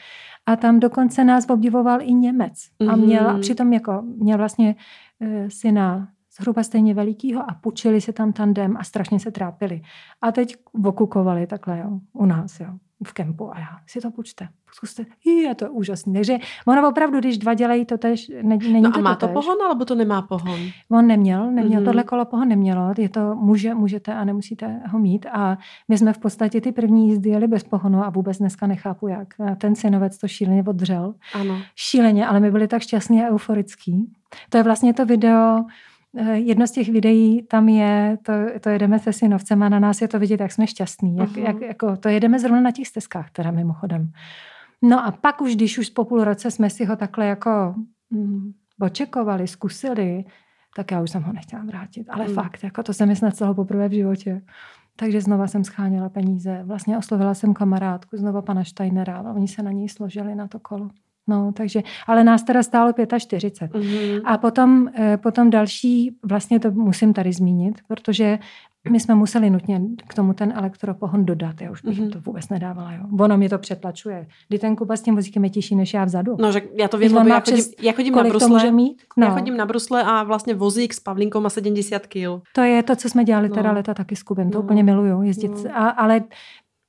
A tam dokonce nás obdivoval i Němec. Mm-hmm. A měl, a přitom jako, měl vlastně e, syna zhruba stejně velikýho a pučili se tam tandem a strašně se trápili. A teď okukovali takhle jo, u nás. Jo v kempu a já si to počte, zkuste, je to úžasný. Takže ono opravdu, když dva dělají to tež, ne, není no to a má to to pohon, alebo to nemá pohon? On neměl, neměl, mm-hmm. tohle kolo pohon nemělo, je to může, můžete a nemusíte ho mít a my jsme v podstatě ty první jízdy jeli bez pohonu a vůbec dneska nechápu jak. A ten synovec to šíleně odřel. Ano. Šíleně, ale my byli tak šťastní a euforický. To je vlastně to video, Eh, jedno z těch videí tam je, to, to jedeme se synovcem a na nás je to vidět, jak jsme šťastní. Jak, uh-huh. jak, jako, to jedeme zrovna na těch stezkách, teda mimochodem. No a pak už, když už po půl roce jsme si ho takhle jako mm, očekovali, zkusili, tak já už jsem ho nechtěla vrátit. Ale mm. fakt, jako to se mi snad stalo poprvé v životě. Takže znova jsem scháněla peníze. Vlastně oslovila jsem kamarádku, znova pana Steinera, ale oni se na něj složili na to kolo. No, takže, ale nás teda stálo 45. Mm-hmm. A potom, eh, potom další, vlastně to musím tady zmínit, protože my jsme museli nutně k tomu ten elektropohon dodat. Já už bych mm-hmm. to vůbec nedávala. Jo. Ono mě to přetlačuje. Kdy ten Kuba s tím vozíkem je těžší než já vzadu. No, že já to vím, já chodím, já chodím na Brusle. Může mít? No. Já chodím na Brusle a vlastně vozík s Pavlínkou má 70 kg. To je to, co jsme dělali no. teda leta taky s Kubem. To no. úplně miluju jezdit. No. A, ale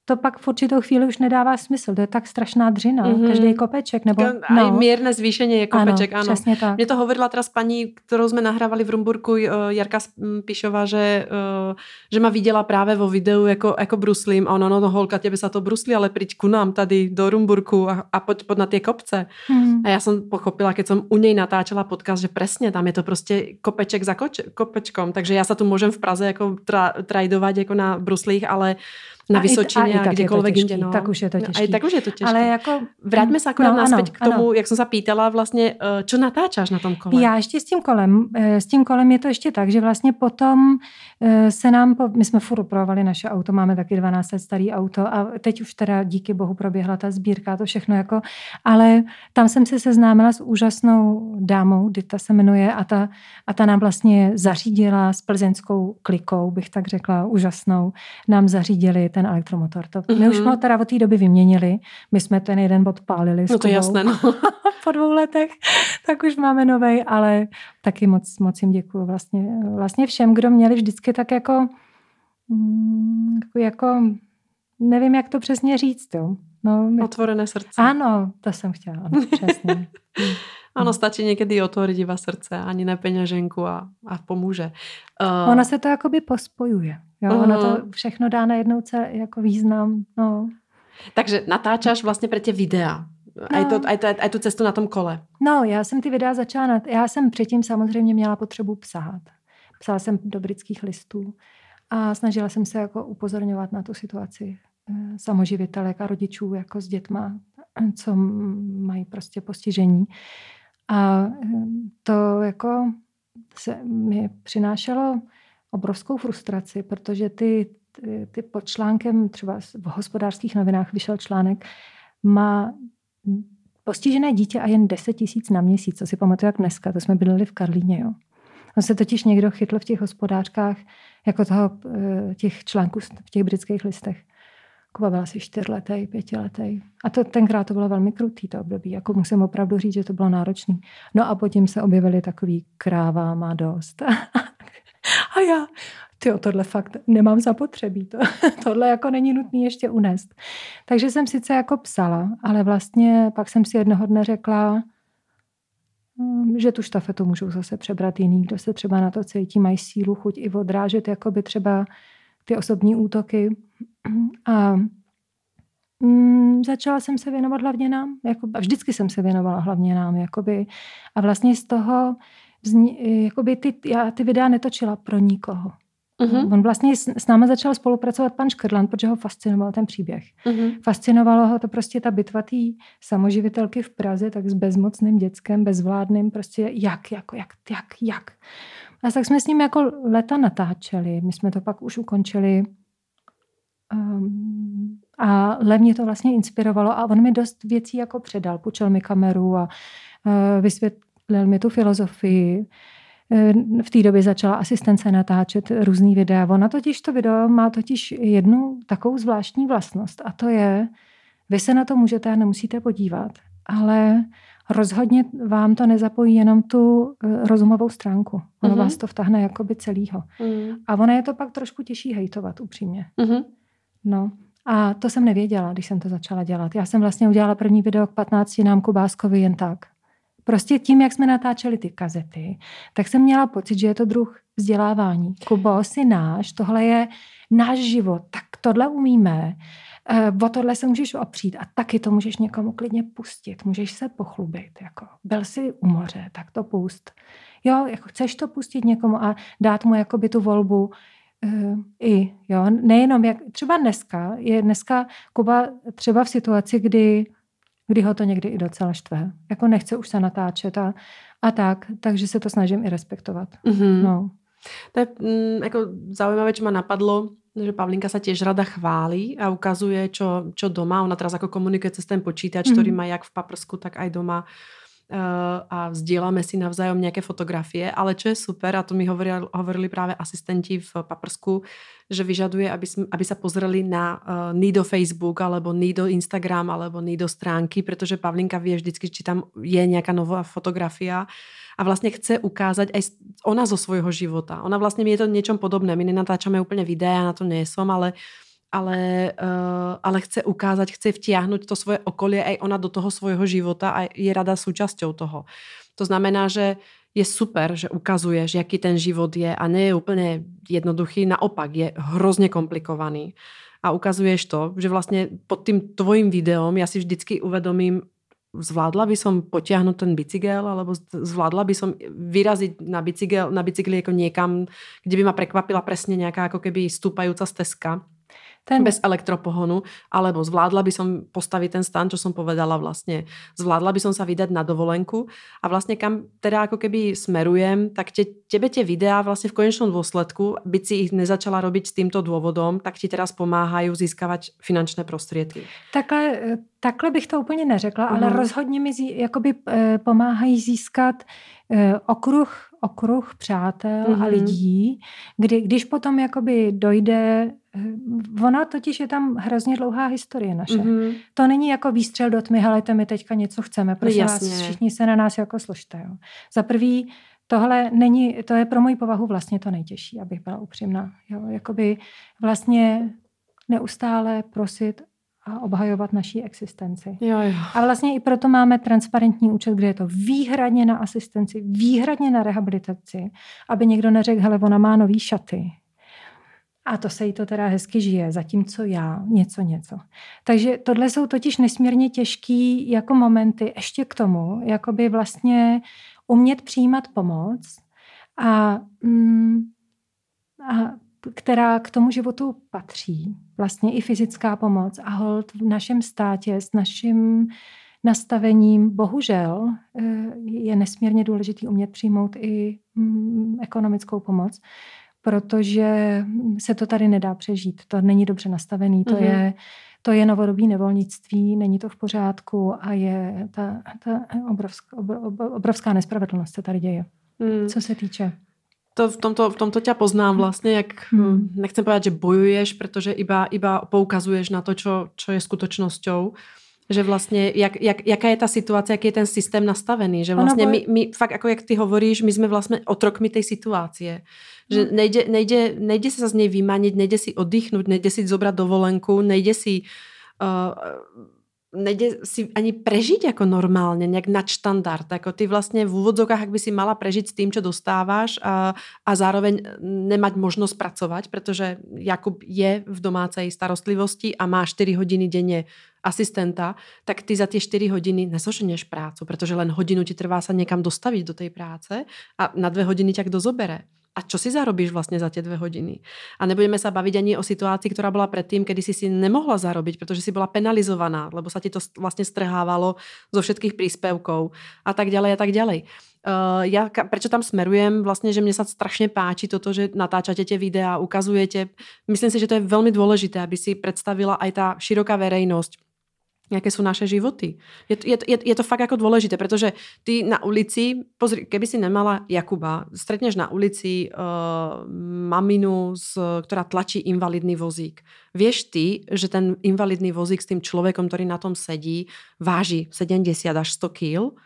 to pak v určitou chvíli už nedává smysl. To je tak strašná dřina. Mm-hmm. Každý kopeček. Nebo, no. mírné zvýšení je kopeček, ano. ano. Přesně tak. Mě to hovorila teraz paní, kterou jsme nahrávali v Rumburku, eh, Jarka Pišová, že, eh, že ma viděla právě vo videu jako, jako bruslím a ona, no, no holka, tebe sa to bruslí, ale príď ku nám tady do Rumburku a, a poď, poď na tie kopce. Mm. A já jsem pochopila, keď jsem u něj natáčela podcast, že presne tam je to prostě kopeček za koč, kopečkom, takže já sa tu môžem v Praze jako tra, trajdovat jako na bruslích, ale na Vysočině a, a kdekoľvek jinde. No. Tak už je to těžké. A i tak už je to těžké. Ale jako... Vraťme se akorát no, naspäť k tomu, ano. jak jsem se pýtala vlastně, eh, natáčáš na tom kole? Já ještě s tím kolem. Eh, s tím kolem je to ještě tak, že vlastně potom eh, se nám, po, my jsme furt opravovali naše auto, máme taky 12 let starý auto a teď už teda díky bohu proběhla ta sbírka, to všechno jako, ale tam jsem se seznámila s úžasnou dámou, Dita se jmenuje a ta, a ta nám vlastně zařídila s plzeňskou klikou, bych tak řekla, úžasnou, nám zařídili ten elektromotor. To, mm-hmm. My už jsme mhm. ho teda od té doby vyměnili. My jsme ten jeden bod pálili. No to je jasné. No. po dvou letech. Tak už máme novej, ale taky moc, moc jim děkuju. Vlastně, vlastně všem, kdo měli vždycky tak jako, mm, jako, jako nevím, jak to přesně říct. Jo. No, Otvorené srdce. Ano, to jsem chtěla. Ano, přesně. Ano, stačí někdy otvoriť iba srdce, ani ne peněženku a, a pomůže. Uh... Ono se to jakoby pospojuje. Jo, ono to mhm. všechno dá na jednou celé jako význam. No. Takže natáčáš vlastně pro tě videa. No. A, je to, a, je to, tu cestu na tom kole. No, já jsem ty videa začala, na, já jsem předtím samozřejmě měla potřebu psát. Psala jsem do britských listů a snažila jsem se jako upozorňovat na tu situaci eh, samoživitelek a rodičů jako s dětma, co mají prostě postižení. A eh, to jako se mi přinášelo obrovskou frustraci, protože ty, ty, ty pod článkem, třeba v hospodářských novinách vyšel článek, má postižené dítě a jen 10 tisíc na měsíc, co si pamatuju jak dneska, to jsme bydleli v Karlíně. Jo. On se totiž někdo chytl v těch hospodářkách jako toho, eh, těch článků v těch britských listech. Kuba byla asi čtyřletý, pětiletý. A to tenkrát to bylo velmi krutý to období. Jako musím opravdu říct, že to bylo náročné. No a potom se objevily takový kráva má dost. A já, ty tohle fakt nemám zapotřebí. To, tohle jako není nutné ještě unést. Takže jsem sice jako psala, ale vlastně pak jsem si jednoho dne řekla, že tu štafetu můžou zase přebrat jiný, kdo se třeba na to cítí, mají sílu, chuť i odrážet jakoby třeba ty osobní útoky. A mm, začala jsem se věnovat hlavně nám. Jako, a vždycky jsem se věnovala hlavně nám. Jakoby, a vlastně z toho vzni, jakoby ty, já ty videa netočila pro nikoho. Uh-huh. On vlastně s, s náma začal spolupracovat pan Škrland, protože ho fascinoval ten příběh. Uh-huh. Fascinovalo ho to prostě ta bitva té samoživitelky v Praze, tak s bezmocným dětskem, bezvládným, prostě jak, jako, jak, jak, jak. A tak jsme s ním jako leta natáčeli. My jsme to pak už ukončili. Um, a Lev mě to vlastně inspirovalo a on mi dost věcí jako předal. Půjčil mi kameru a uh, vysvětlil mi tu filozofii. Eh, v té době začala asistence natáčet různý videa. Ona totiž to video má totiž jednu takovou zvláštní vlastnost a to je, vy se na to můžete a nemusíte podívat, ale rozhodně vám to nezapojí jenom tu eh, rozumovou stránku. Ono mm-hmm. vás to vtahne jakoby celýho. Mm. A ono je to pak trošku těžší hejtovat, upřímně. Mm-hmm. No. A to jsem nevěděla, když jsem to začala dělat. Já jsem vlastně udělala první video k 15 nám Kubáskovi jen tak. Prostě tím, jak jsme natáčeli ty kazety, tak jsem měla pocit, že je to druh vzdělávání. Kubo, jsi náš, tohle je náš život, tak tohle umíme, eh, o tohle se můžeš opřít a taky to můžeš někomu klidně pustit, můžeš se pochlubit. Jako, byl jsi u moře, tak to pust. Jo, jako chceš to pustit někomu a dát mu jakoby tu volbu, Uh, i, jo, nejenom jak, třeba dneska, je dneska Kuba třeba v situaci, kdy kdy ho to někdy i docela štve. Jako nechce už se natáčet a, a tak, takže se to snažím i respektovat. Mm-hmm. No. To je mm, jako zaujímavé, čo ma napadlo, že Pavlinka sa tiež rada chválí a ukazuje, čo, čo doma. Ona teraz ako komunikuje cez ten počítač, mm-hmm. ktorý má jak v paprsku, tak aj doma a vzdielame si navzájom nejaké fotografie, ale čo je super, a to mi hovorili, hovorili práve asistenti v paprsku, že vyžaduje, aby, sme, aby sa pozreli na uh, Nido Facebook alebo Nido Instagram alebo Nido stránky, pretože Pavlinka vie vždycky, či tam je nejaká nová fotografia a vlastne chce ukázať aj ona zo svojho života. Ona vlastne mi je to niečom podobné. My nenatáčame úplne videa, na to nie som, ale ale, uh, ale chce ukázať, chce vtiahnuť to svoje okolie aj ona do toho svojho života a je rada súčasťou toho. To znamená, že je super, že ukazuješ, jaký ten život je a nie je úplně jednoduchý, naopak je hrozně komplikovaný. A ukazuješ to, že vlastně pod tím tvojím videom já si vždycky uvedomím, zvládla by som potiahnuť ten bicykel, alebo zvládla by som vyraziť na, bicykel, na bicykli jako niekam, kde by ma prekvapila presne nejaká ako keby stúpajúca stezka ten... bez elektropohonu, alebo zvládla by som postaviť ten stan, čo som povedala vlastne. Zvládla by som sa vydať na dovolenku a vlastne kam teda ako keby smerujem, tak te, tebe tie videá vlastne v konečnom dôsledku, byť si ich nezačala robiť s týmto dôvodom, tak ti teraz pomáhají získávat finančné prostředky. Takhle, takhle bych to úplně neřekla, uh-huh. ale mhm. rozhodně mi zí, jakoby, eh, pomáhají získat eh, okruh okruh přátel mm-hmm. a mhm. lidí, kdy, když potom jakoby dojde, eh, ona totiž je tam hrozně dlouhá historie naše. Mm-hmm. To není jako výstřel do tmy, helejte, my teďka něco chceme, prosím Jasně. vás, všichni se na nás jako složte. Jo. Za prvý, tohle není, to je pro moji povahu vlastně to nejtěžší, abych byla upřímná. Jo. Jakoby vlastně neustále prosit a obhajovat naší existenci. Jo, jo. A vlastně i proto máme transparentní účet, kde je to výhradně na asistenci, výhradně na rehabilitaci, aby někdo neřekl, hele, ona má nový šaty. A to se jí to teda hezky žije, zatímco já něco, něco. Takže tohle jsou totiž nesmírně těžký jako momenty ještě k tomu, jakoby vlastně umět přijímat pomoc a, mm, a která k tomu životu patří. Vlastně i fyzická pomoc a hold v našem státě s naším nastavením, bohužel, eh, je nesmírně důležitý umět přijmout i mm, ekonomickou pomoc, protože se to tady nedá přežít. To není dobře nastavený, to mm-hmm. je to je novodobí nevolnictví, není to v pořádku a je ta, ta obrovská, obrovská nespravedlnost se tady děje, mm. co se týče to v tomto, v tomto ťa poznám hm. vlastne, jak, hmm. nechcem povedať, že bojuješ, pretože iba, iba poukazuješ na to, čo, čo je skutočnosťou. Že vlastně, jak, jak, jaká je ta situace, jaký je ten systém nastavený. Že vlastně my, my, fakt, jako jak ty hovoríš, my jsme vlastně otrokmi tej situácie. Že hmm. nejde, nejde, nejde se z něj vymanit, nejde si oddychnout, nejde si zobrat dovolenku, nejde si uh, nejde si ani prežiť jako normálně, nějak nadštandard. Jako ty vlastně v úvodzokách, jak by si mala prežiť s tým, čo dostáváš a, a zároveň nemať možnost pracovat, protože Jakub je v domácej starostlivosti a má 4 hodiny denně asistenta, tak ty za ty 4 hodiny nezoženeš prácu, protože len hodinu ti trvá sa někam dostavit do tej práce a na dvě hodiny ťa kdo zobere a čo si zarobíš vlastně za tie dve hodiny. A nebudeme sa baviť ani o situácii, ktorá bola predtým, kedy si si nemohla zarobiť, protože si bola penalizovaná, lebo sa ti to vlastně strhávalo zo všetkých príspevkov a tak ďalej a tak ďalej. Uh, ja, prečo tam smerujem? Vlastně, že mne sa strašne páči toto, že natáčate tie videa, ukazujete. Myslím si, že to je veľmi dôležité, aby si predstavila aj tá široká verejnosť, jaké jsou naše životy. Je, je, je, je to fakt jako důležité, protože ty na ulici, pozri, keby si nemala Jakuba, stretneš na ulici uh, maminu, z, která tlačí invalidný vozík. Vieš ty, že ten invalidný vozík s tým človekom, ktorý na tom sedí, váži 70 až 100 kg?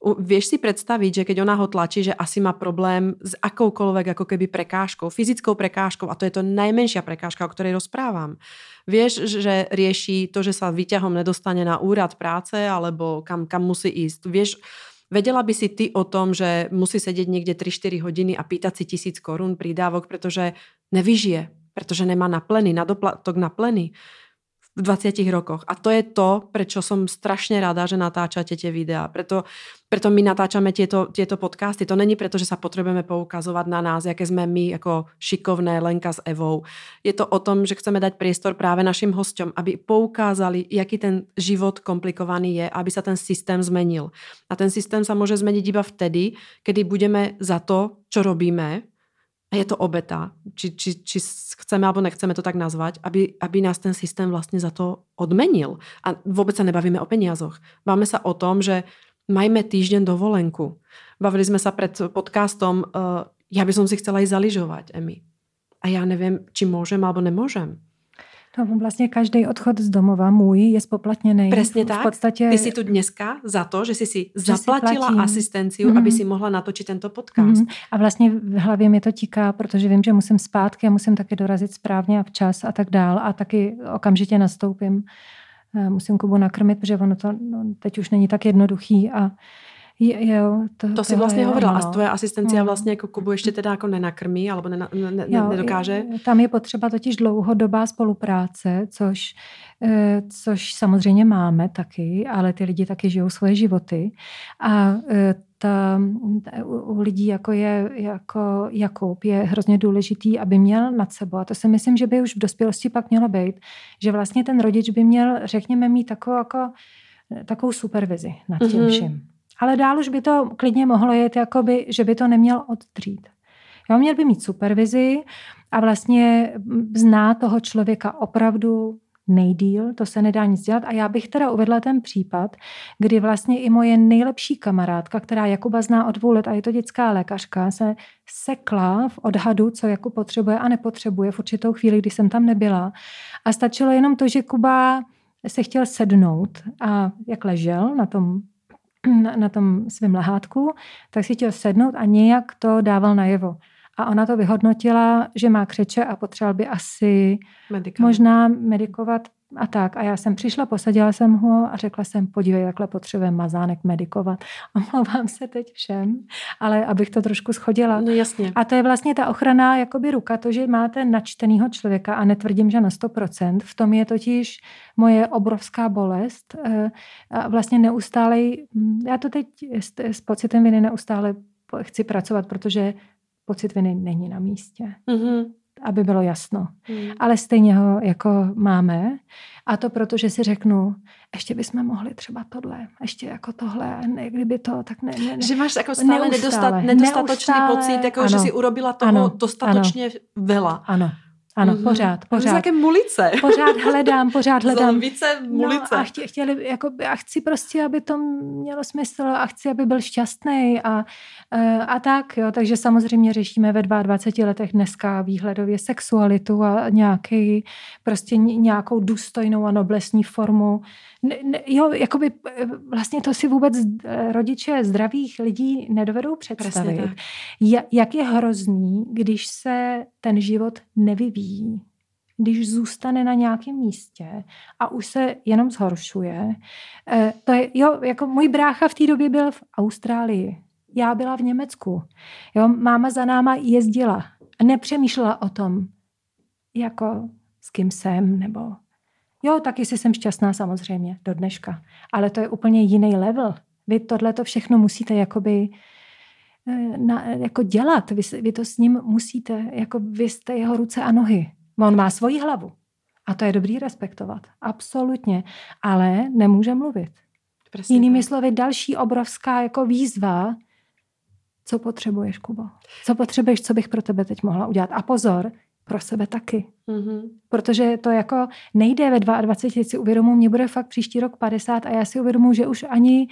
Vieš si predstaviť, že keď ona ho tlačí, že asi má problém s akoukoľvek ako keby prekážkou, fyzickou prekážkou a to je to najmenšia prekážka, o ktorej rozprávam. Vieš, že rieši to, že sa výťahom nedostane na úrad práce alebo kam, kam musí ísť. Vieš, Vedela by si ty o tom, že musí sedieť niekde 3-4 hodiny a pýtať si tisíc korún prídávok, pretože nevyžije, pretože nemá na pleny, na doplatok na pleny v 20 rokoch. A to je to, prečo som strašne rada, že natáčate tie videá. Preto, preto my natáčame tieto, tieto podcasty. To není preto, že sa potrebujeme poukazovať na nás, jaké sme my ako šikovné Lenka s Evou. Je to o tom, že chceme dať priestor práve našim hosťom, aby poukázali, jaký ten život komplikovaný je, aby sa ten systém zmenil. A ten systém sa môže zmeniť iba vtedy, kedy budeme za to, čo robíme, a je to obeta, či, či, či chceme alebo nechceme to tak nazvať, aby, aby nás ten systém vlastně za to odmenil. A vůbec se nebavíme o peniazoch. Bavíme se o tom, že majme týždeň dovolenku. Bavili jsme se před podcastom, uh, já bych si chcela i zaližovat, Emi. A já nevím, či můžem alebo nemůžem. No, vlastně každý odchod z domova můj je spoplatněný. Přesně tak. V podstatě... Ty jsi tu dneska za to, že jsi si že zaplatila si asistenciu, mm-hmm. aby si mohla natočit tento podcast. Mm-hmm. A vlastně v hlavě mi to tíká, protože vím, že musím zpátky a musím taky dorazit správně a včas a tak dál. A taky okamžitě nastoupím. Eh, musím Kubu nakrmit, protože ono to no, teď už není tak jednoduchý a Jo, to, to si vlastně hovorila. A tvoje asistencia no. vlastně jako Kubu ještě teda jako nenakrmí alebo ne, ne, ne, jo, nedokáže? Tam je potřeba totiž dlouhodobá spolupráce, což, eh, což samozřejmě máme taky, ale ty lidi taky žijou svoje životy. A eh, ta, u lidí, jako je jako Jakub, je hrozně důležitý, aby měl nad sebou, a to si myslím, že by už v dospělosti pak mělo být, že vlastně ten rodič by měl, řekněme, mít takovou, jako, takovou supervizi nad tím mm-hmm. vším. Ale dál už by to klidně mohlo jet, jakoby, že by to neměl odtřít. Jo, měl by mít supervizi a vlastně zná toho člověka opravdu nejdíl, to se nedá nic dělat. A já bych teda uvedla ten případ, kdy vlastně i moje nejlepší kamarádka, která Jakuba zná od dvou let a je to dětská lékařka, se sekla v odhadu, co Jakub potřebuje a nepotřebuje v určitou chvíli, kdy jsem tam nebyla. A stačilo jenom to, že Kuba se chtěl sednout a jak ležel na tom na, na tom svém lehátku, tak si chtěl sednout a nějak to dával najevo. A ona to vyhodnotila, že má křeče a potřeboval by asi Medikament. možná medikovat a tak. A já jsem přišla, posadila jsem ho a řekla jsem, podívej, takhle potřebuje mazánek medikovat. Omlouvám se teď všem, ale abych to trošku schodila. No jasně. A to je vlastně ta ochrana jakoby ruka, to, že máte načtenýho člověka a netvrdím, že na 100%. V tom je totiž moje obrovská bolest. Eh, a vlastně neustále, já to teď s, s pocitem viny neustále chci pracovat, protože pocit viny není na místě. Mm-hmm aby bylo jasno. Hmm. Ale stejně ho jako máme. A to proto, že si řeknu, ještě bychom mohli třeba tohle, ještě jako tohle, ne, kdyby to, tak ne, ne, ne. Že máš jako stále neustále, nedostat, nedostatočný neustále, pocit, jako, ano, že si urobila toho ano, dostatečně ano, veľa. Ano, ano, mm-hmm. pořád, pořád. Jaké mulice. Pořád hledám, pořád hledám. Více mulice. No a chtě, chtěli, jako, a chci prostě, aby to mělo smysl a chci, aby byl šťastný a, e, a tak, jo. Takže samozřejmě řešíme ve 22 letech dneska výhledově sexualitu a nějaký, prostě nějakou důstojnou a noblesní formu ne, ne, jo, jakoby eh, vlastně to si vůbec eh, rodiče zdravých lidí nedovedou představit. Ja, jak je hrozný, když se ten život nevyvíjí. když zůstane na nějakém místě a už se jenom zhoršuje. Eh, to je, jo, jako můj brácha v té době byl v Austrálii. Já byla v Německu. Jo, máma za náma jezdila a nepřemýšlela o tom, jako s kým jsem, nebo jo, taky si jsem šťastná samozřejmě, do dneška. Ale to je úplně jiný level. Vy tohle to všechno musíte jakoby eh, na, jako dělat. Vy, vy to s ním musíte, jako vy jste jeho ruce a nohy. On má svoji hlavu. A to je dobrý respektovat. Absolutně. Ale nemůže mluvit. Přesně Jinými tak. slovy, další obrovská jako výzva, co potřebuješ, Kubo? Co potřebuješ, co bych pro tebe teď mohla udělat? A pozor, pro sebe taky. Mm-hmm. Protože to jako nejde ve 22, si uvědomuji, mě bude fakt příští rok 50 a já si uvědomuji, že už ani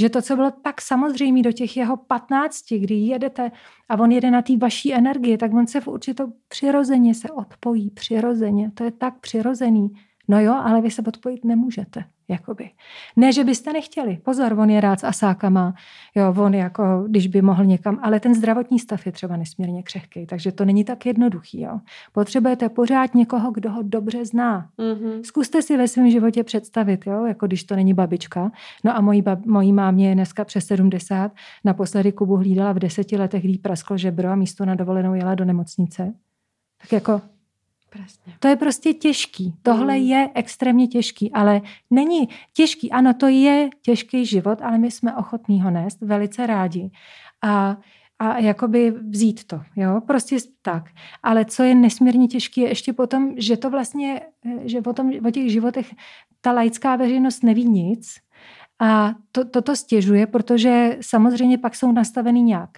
že to, co bylo tak samozřejmé do těch jeho 15, kdy jedete a on jede na té vaší energii, tak on se v určitou přirozeně se odpojí, přirozeně. To je tak přirozený. No jo, ale vy se odpojit nemůžete. Jakoby. Ne, že byste nechtěli. Pozor, on je rád s asákama, jo, on jako, když by mohl někam, ale ten zdravotní stav je třeba nesmírně křehký, takže to není tak jednoduchý. Jo. Potřebujete pořád někoho, kdo ho dobře zná. Mm-hmm. Zkuste si ve svém životě představit, jo, jako když to není babička. No a mojí, bab, mojí mámě je dneska přes 70, naposledy Kubu hlídala v deseti letech, kdy prasklo žebro a místo na dovolenou jela do nemocnice. Tak jako Presně. To je prostě těžký. Tohle mm. je extrémně těžký, ale není těžký. Ano, to je těžký život, ale my jsme ochotní ho nést velice rádi. A a jakoby vzít to, jo, prostě tak. Ale co je nesmírně těžké, je ještě potom, že to vlastně, že potom o těch životech ta laická veřejnost neví nic a to, toto stěžuje, protože samozřejmě pak jsou nastaveny nějak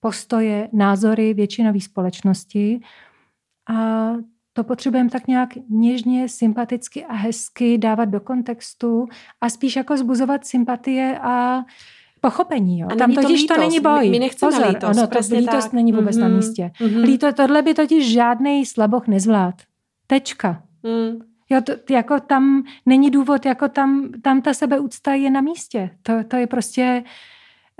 postoje, názory většinové společnosti a to potřebujeme tak nějak něžně, sympaticky a hezky dávat do kontextu a spíš jako zbuzovat sympatie a pochopení. Jo. A Tam totiž to, to není boj. My, my nechceme Pozor, lítost. Ono, to lítost tak. není vůbec mm-hmm. na místě. Mm-hmm. Líto, tohle by totiž žádný slaboch nezvlád. Tečka. Mm. Jo, to, jako tam není důvod, jako tam, tam ta sebeúcta je na místě. To, to je prostě,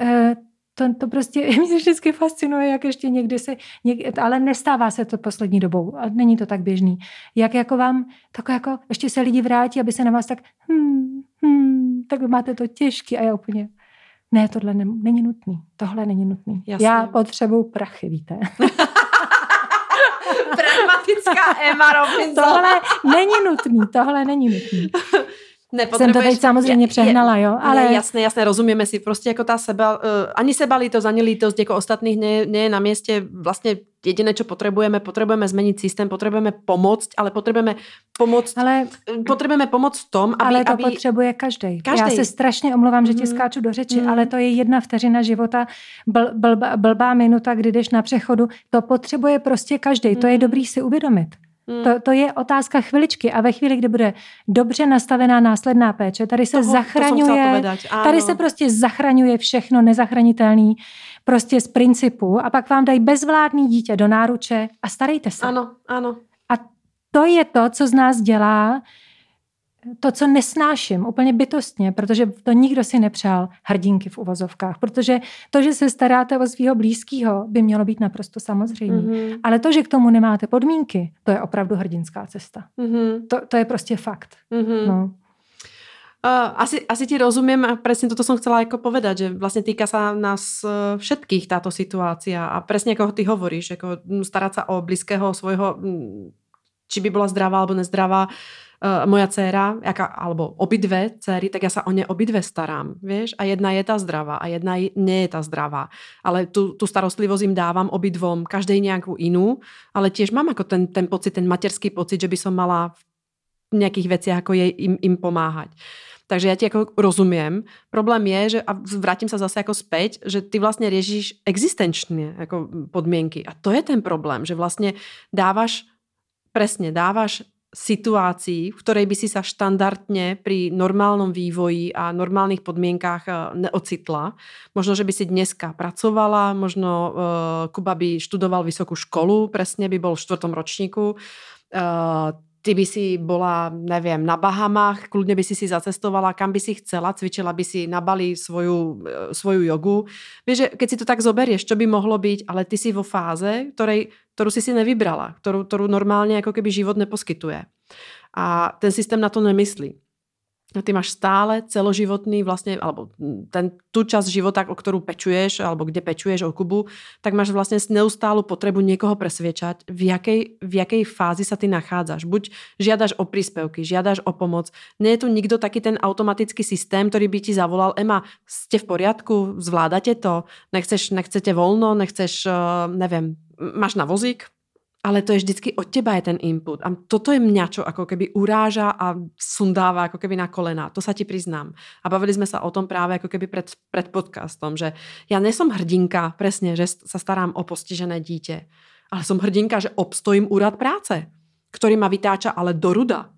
uh, to, to prostě mě vždycky fascinuje, jak ještě někdy se, něk, ale nestává se to poslední dobou a není to tak běžný. Jak jako vám, tak jako ještě se lidi vrátí, aby se na vás tak, hmm, hmm, tak máte to těžký a já úplně, ne, tohle ne, není nutný, tohle není nutný. Jasně. Já potřebuju prachy, víte. Pragmatická Emma Robinson. tohle není nutný, tohle není nutný. Jsem to teď samozřejmě je, přehnala, jo? Ale... Ne, jasné, jasné, rozumíme si. Prostě jako ta seba, uh, ani sebalítost, ani lítost jako ostatných nie, nie je na městě. Vlastně jediné, čo potrebujeme, potrebujeme zmeniť systém, potrebujeme pomoct, ale potrebujeme pomoct, ale, potrebujeme pomoct v tom, aby... Ale to aby... potřebuje každý. Já se strašně omlouvám, že ti mm. skáču do řeči, mm. ale to je jedna vteřina života, bl, blbá, blbá minuta, kdy jdeš na přechodu. To potřebuje prostě každý. Mm. To je mm. dobrý si uvědomit. Hmm. To, to je otázka chviličky a ve chvíli, kdy bude dobře nastavená následná péče, tady se Toho, zachraňuje, tady se prostě zachraňuje všechno nezachranitelný prostě z principu a pak vám dají bezvládný dítě do náruče a starejte se. Ano, ano. A to je to, co z nás dělá to, co nesnáším úplně bytostně, protože to nikdo si nepřál hrdinky v uvozovkách, protože to, že se staráte o svého blízkého, by mělo být naprosto samozřejmé. Mm-hmm. Ale to, že k tomu nemáte podmínky, to je opravdu hrdinská cesta. Mm-hmm. To, to je prostě fakt. Mm-hmm. No. Uh, asi, asi ti rozumím a presne toto som chcela ako povedať, že vlastne týka sa nás uh, všetkých táto situácia a presne ako ty hovoríš, ako starať sa o blízkeho svojho, či by bola zdravá alebo nezdravá, uh, moja dcéra, jaká, alebo obidve dcery, tak ja sa o ne obidve starám, vieš, a jedna je tá zdravá a jedna nie je tá zdravá. Ale tu, tu starostlivosť im dávam obidvom, každej nejakú inú, ale tiež mám ako ten, ten pocit, ten materský pocit, že by som mala v nejakých veciach ako jej im, im pomáhať. Takže ja ti ako rozumiem. Problém je, že, a vrátim sa zase ako späť, že ty vlastne riešiš existenčne ako podmienky. A to je ten problém, že vlastne dávaš, presne, dávaš situácii, v ktorej by si sa štandardne pri normálnom vývoji a normálnych podmienkách eh, neocitla. Možno, že by si dneska pracovala, možno uh, Kuba by študoval vysokú školu, presne by bol v štvrtom ročníku. Uh, ty by si bola, neviem, na Bahamách, kľudne by si si zacestovala, kam by si chcela, cvičila by si na Bali svoju, svoju jogu. Vieš, že keď si to tak zoberieš, čo by mohlo byť, ale ty si vo fáze, ktorej ktorú si si nevybrala, ktorú, ktorú normálne ako keby život neposkytuje. A ten systém na to nemyslí ty máš stále celoživotný vlastne, alebo ten, tú časť života, o ktorú pečuješ, alebo kde pečuješ o Kubu, tak máš vlastne neustálu potrebu niekoho presviečať, v jakej, v jakej fázi sa ty nachádzaš. Buď žiadaš o príspevky, žiadaš o pomoc. Je tu nikto taký ten automatický systém, ktorý by ti zavolal, Ema, ste v poriadku, zvládate to, nechceš, nechcete voľno, nechceš, eh, neviem, máš na vozík, ale to je vždycky od teba je ten input. A toto je mňa, čo ako keby uráža a sundáva ako keby na kolena. To sa ti priznám. A bavili sme sa o tom práve ako keby pred, pred podcastom, že ja nesom hrdinka, presne, že sa starám o postižené dítě, ale som hrdinka, že obstojím úrad práce, ktorý ma vytáča ale do ruda.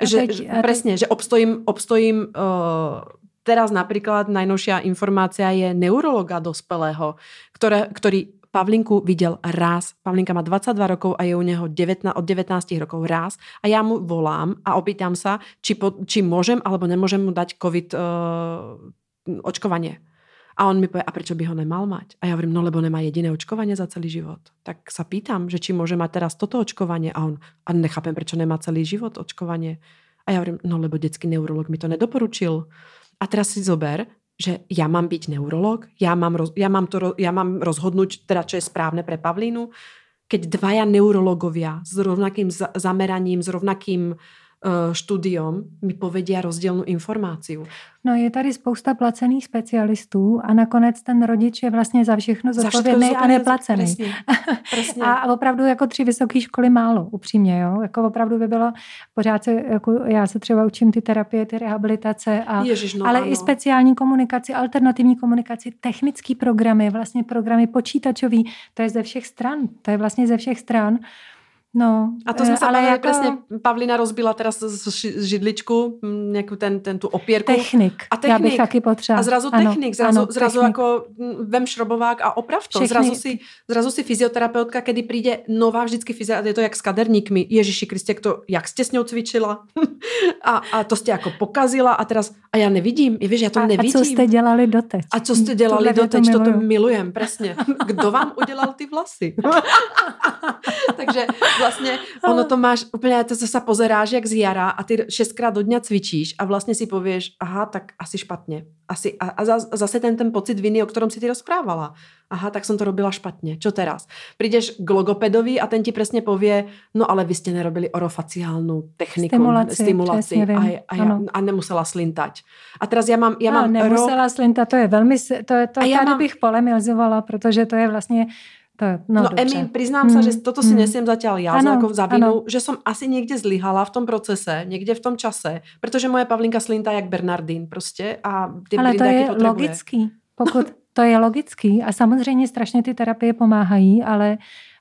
Že, teď, že, presne, že obstojím, obstojím uh, teraz napríklad najnovšia informácia je neurologa dospelého, ktoré, ktorý Pavlinku videl raz. Pavlinka má 22 rokov a je u neho 19, od 19 rokov raz. A ja mu volám a opýtam sa, či, po, či môžem alebo nemôžem mu dať COVID uh, očkovanie. A on mi povie, a prečo by ho nemal mať? A ja hovorím, no lebo nemá jediné očkovanie za celý život. Tak sa pýtam, že či môže mať teraz toto očkovanie. A on, a nechápem, prečo nemá celý život očkovanie. A ja hovorím, no lebo detský neurolog mi to nedoporučil. A teraz si zober, že ja mám byť neurolog, ja mám, roz, ja mám, to, ja mám rozhodnúť, teda čo je správne pre Pavlínu, keď dvaja neurologovia s rovnakým zameraním, s rovnakým uh, štúdiom mi povedia rozdielnú informáciu. No je tady spousta placených specialistů a nakonec ten rodič je vlastně za všechno zodpovědný a neplacený. Presně, presně. a opravdu jako tři vysoké školy málo, upřímně. Jo? Jako opravdu by bylo, pořád se, jako já se třeba učím ty terapie, ty rehabilitace, a, Ježiš, no, ale ano. i speciální komunikaci, alternativní komunikaci, technické programy, vlastně programy počítačový, to je ze všech stran. To je vlastně ze všech stran. No, a to sme sa ale jako... presne, Pavlina rozbila teraz z židličku, nejakú ten, ten tú opierku. Technik. A technik. Já bych taky potřeba. A zrazu ano, technik, zrazu, ano, zrazu technik. ako vem šrobovák a oprav to. Zrazu si, zrazu si fyzioterapeutka, kedy príde nová vždycky fyzioterapeutka, je to jak s kaderníkmi. Ježiši Kriste, kto, jak ste s ňou cvičila? a, a to ste ako pokazila a teraz, a ja nevidím, je, vieš, ja to a, nevidím. A co ste dělali doteď? A co ste dělali doteď, to, to milujem, presne. Kdo vám udělal ty vlasy? Takže vlastně ono to máš úplně, to se pozeráš jak z jara a ty šestkrát do dňa cvičíš a vlastně si pověš, aha, tak asi špatně. Asi, a, a zase ten, ten pocit viny, o ktorom si ty rozprávala. Aha, tak som to robila špatně. Čo teraz? Prídeš k logopedovi a ten ti presne povie, no ale vy ste nerobili orofaciálnu techniku, stimulaci, stimulaci a, a, ja, a nemusela slintať. A teraz ja mám... Ja no, mám nemusela rok... slintať, to je velmi... To, je, to a já mám... bych polemizovala, protože to je vlastně to, no, no Emi, priznám mm, sa, že toto si mm. nesiem zatiaľ ja ano, ako za vinu, že som asi niekde zlyhala v tom procese, niekde v tom čase, protože moje Pavlinka slintá jak Bernardín prostě a ty Ale to je potrebuje. logický, pokud to je logický a samozřejmě strašně ty terapie pomáhají, ale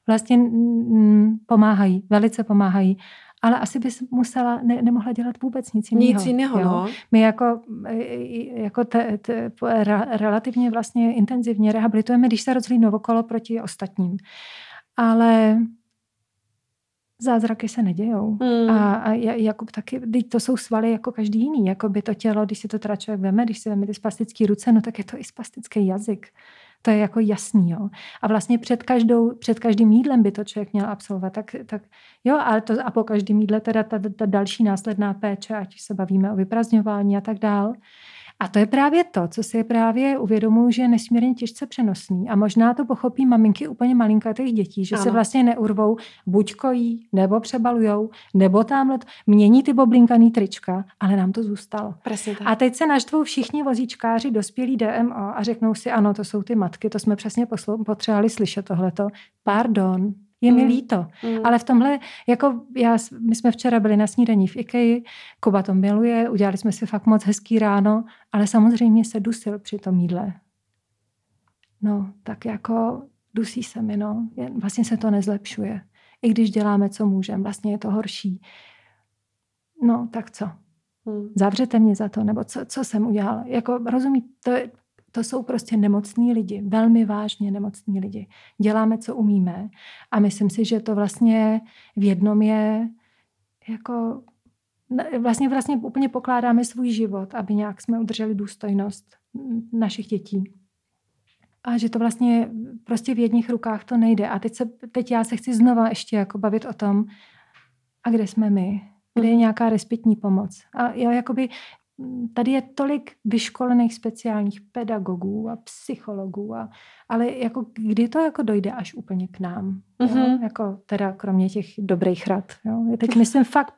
vlastně mm, pomáhají, velice pomáhají ale asi bys musela, ne, nemohla dělat vůbec nic jiného. Nic jiného, no. My jako, jako te, te, re, relativně vlastně intenzivně rehabilitujeme, když se rozhlídnou okolo proti ostatním. Ale zázraky se nedějou. Hmm. A, a jako taky, teď to jsou svaly jako každý jiný. Jako by to tělo, když si to teda člověk veme, když si veme ty spastické ruce, no tak je to i spastický jazyk. To je jako jasný, jo. A vlastně před, každou, před každým jídlem by to člověk měl absolvovat. Tak, tak jo, ale to, a po každém jídle teda ta, ta další následná péče, ať se bavíme o vyprazňování a tak dál. A to je právě to, co si právě uvědomuji, že je nesmírně těžce přenosný. A možná to pochopí maminky úplně malinkatých dětí, že ano. se vlastně neurvou, buď kojí, nebo přebalujou, nebo tamhle mění ty boblinkaný trička, ale nám to zůstalo. Presně tak. A teď se naštvou všichni vozíčkáři, dospělí DMO a řeknou si, ano, to jsou ty matky, to jsme přesně potřebovali slyšet tohleto. Pardon, je mi mm. líto. Mm. Ale v tomhle, jako já, my jsme včera byli na snídaní v Ikeji, Kuba to miluje, udělali jsme si fakt moc hezký ráno, ale samozřejmě se dusil při tom jídle. No, tak jako dusí se mi, no. Vlastně se to nezlepšuje. I když děláme, co můžeme, vlastně je to horší. No, tak co? Hmm. Zavřete mě za to, nebo co, co jsem udělala? Jako, rozumí, to je, to jsou prostě nemocní lidi, velmi vážně nemocní lidi. Děláme, co umíme a myslím si, že to vlastně v jednom je jako vlastně, vlastně úplně pokládáme svůj život, aby nějak jsme udrželi důstojnost našich dětí. a že to vlastně prostě v jedních rukách to nejde. A teď, se, teď já se chci znova ještě jako bavit o tom, a kde jsme my, kde je mhm. nějaká respitní pomoc. A já jakoby, tady je tolik vyškolených speciálních pedagogů a psychologů, a, ale jako kdy to jako dojde až úplně k nám, mm-hmm. jo? Mhm. jako teda kromě těch dobrých rad. Jo? Teď myslím fakt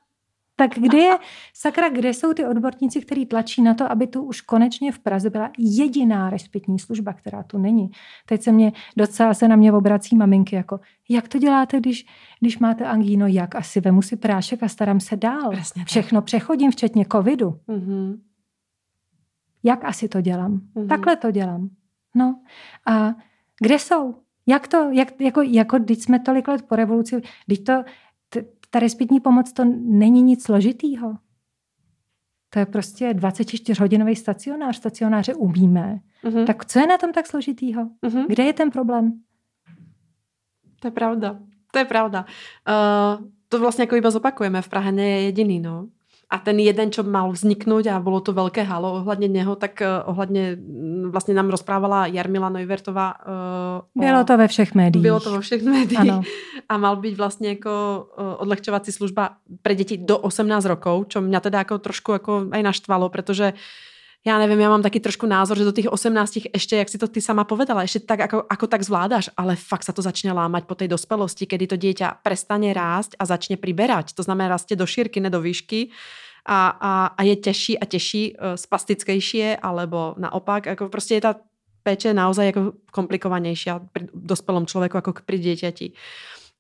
tak kde je, sakra, kde jsou ty odborníci, kteří tlačí na to, aby tu už konečně v Praze byla jediná respitní služba, která tu není. Teď se mě docela se na mě obrací maminky, jako jak to děláte, když, když máte angíno, jak asi vemu si prášek a starám se dál. Přesně Všechno přechodím, včetně covidu. Mm-hmm. Jak asi to dělám? Mm-hmm. Takhle to dělám. No a kde jsou? Jak to, jak, jako, jako když jsme tolik let po revoluci, když to, ta respitní pomoc to není nic složitýho. To je prostě 24-hodinový stacionář. Stacionáře umíme. Uh-huh. Tak co je na tom tak složitýho? Uh-huh. Kde je ten problém? To je pravda. To je pravda. Uh, to vlastně jako iba zopakujeme. V Prahe je jediný, no a ten jeden, čo mal vzniknúť a bolo to veľké halo ohľadne neho, tak uh, ohľadne vlastne nám rozprávala Jarmila Neuvertová. Uh, bylo to ve všech médiích. Bylo to vo všech médiích. Ano. A mal byť vlastne ako uh, odlehčovací služba pre deti do 18 rokov, čo mňa teda ako trošku ako aj naštvalo, pretože já nevím, já mám taky trošku názor, že do těch 18 ještě, jak si to ty sama povedala, ještě tak, ako, ako tak zvládáš, ale fakt se to začne lámať po té dospelosti, kedy to dieťa prestane rásť a začne priberať. To znamená, rastie do šírky, ne do výšky a, a, a je těžší a těžší, uh, spastickejší alebo naopak, jako prostě je ta péče naozaj jako komplikovanější pri dospelom člověku jako pri dieťati.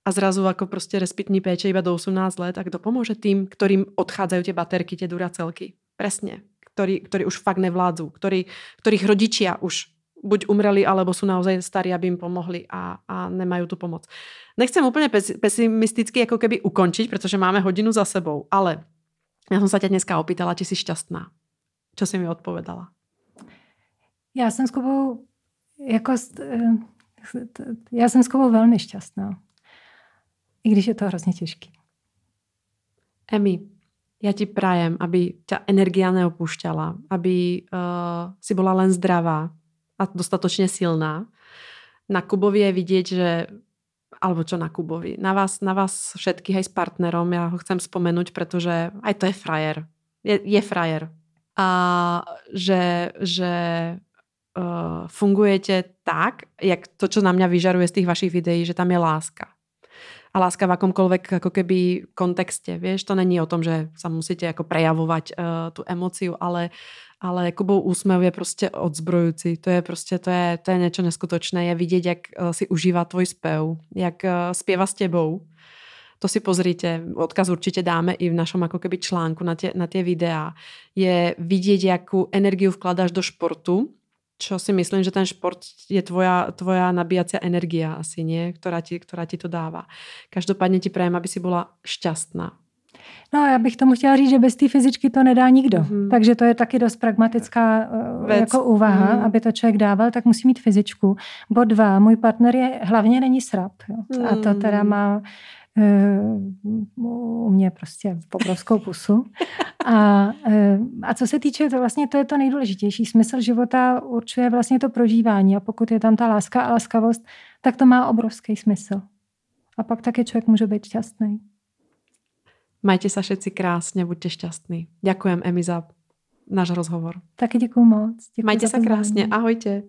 A zrazu jako prostě respitní péče iba do 18 let a kdo pomůže tým, ktorým odchádzajú tie baterky, tie duracelky. Presne ktorí, ktorí už fakt nevládzu, ktorí, ktorých rodičia už buď umreli, alebo sú naozaj starí, aby im pomohli a, a nemajú tu pomoc. Nechcem úplně pesimisticky jako keby ukončiť, protože máme hodinu za sebou, ale já jsem se tě dneska opýtala, či jsi šťastná. Co jsi mi odpovedala? Já jsem s Kubou jako, eh, já jsem s Kubou velmi šťastná. I když je to hrozně těžký. Emi, ja ti prajem, aby ťa energia neopúšťala, aby uh, si bola len zdravá a dostatočne silná. Na Kubovi je vidieť, že alebo čo na Kubovi, na vás, na vás všetkých aj s partnerom, ja ho chcem spomenúť, pretože aj to je frajer. Je, je frajer. A že, že uh, fungujete tak, jak to, čo na mňa vyžaruje z tých vašich videí, že tam je láska a láska v akomkoľvek ako keby kontexte, vieš, to není o tom, že sa musíte ako prejavovať uh, tú emociu, ale, ale Kubou úsmev je prostě odzbrojujúci, to je prostě, to je, to je niečo neskutočné, je vidieť, jak uh, si užívá tvoj spev, jak uh, spieva s tebou, to si pozrite, odkaz určite dáme i v našom ako keby článku na tie, na tie videá, je vidieť, jakú energiu vkladáš do športu, čo si myslím, že ten šport je tvoja, tvoja nabíjacia energia asi, nie? Ktorá ti, ktorá ti to dává. Každopádně ti prajem, aby si byla šťastná. No já bych tomu chtěla říct, že bez té fyzičky to nedá nikdo. Mm-hmm. Takže to je taky dost pragmatická uh, Věc. jako úvaha, mm. aby to člověk dával, tak musí mít fyzičku. Bod dva, můj partner je hlavně není srab. Jo. Mm. A to teda má u mě prostě obrovskou pusu. A, a co se týče, to vlastně to je to nejdůležitější. Smysl života určuje vlastně to prožívání a pokud je tam ta láska a laskavost, tak to má obrovský smysl. A pak taky člověk může být šťastný. Majte se všetci krásně, buďte šťastní. Ďakujem, Emi, za náš rozhovor. Taky děkuju moc. Děkuju Majte se krásně, ahojte.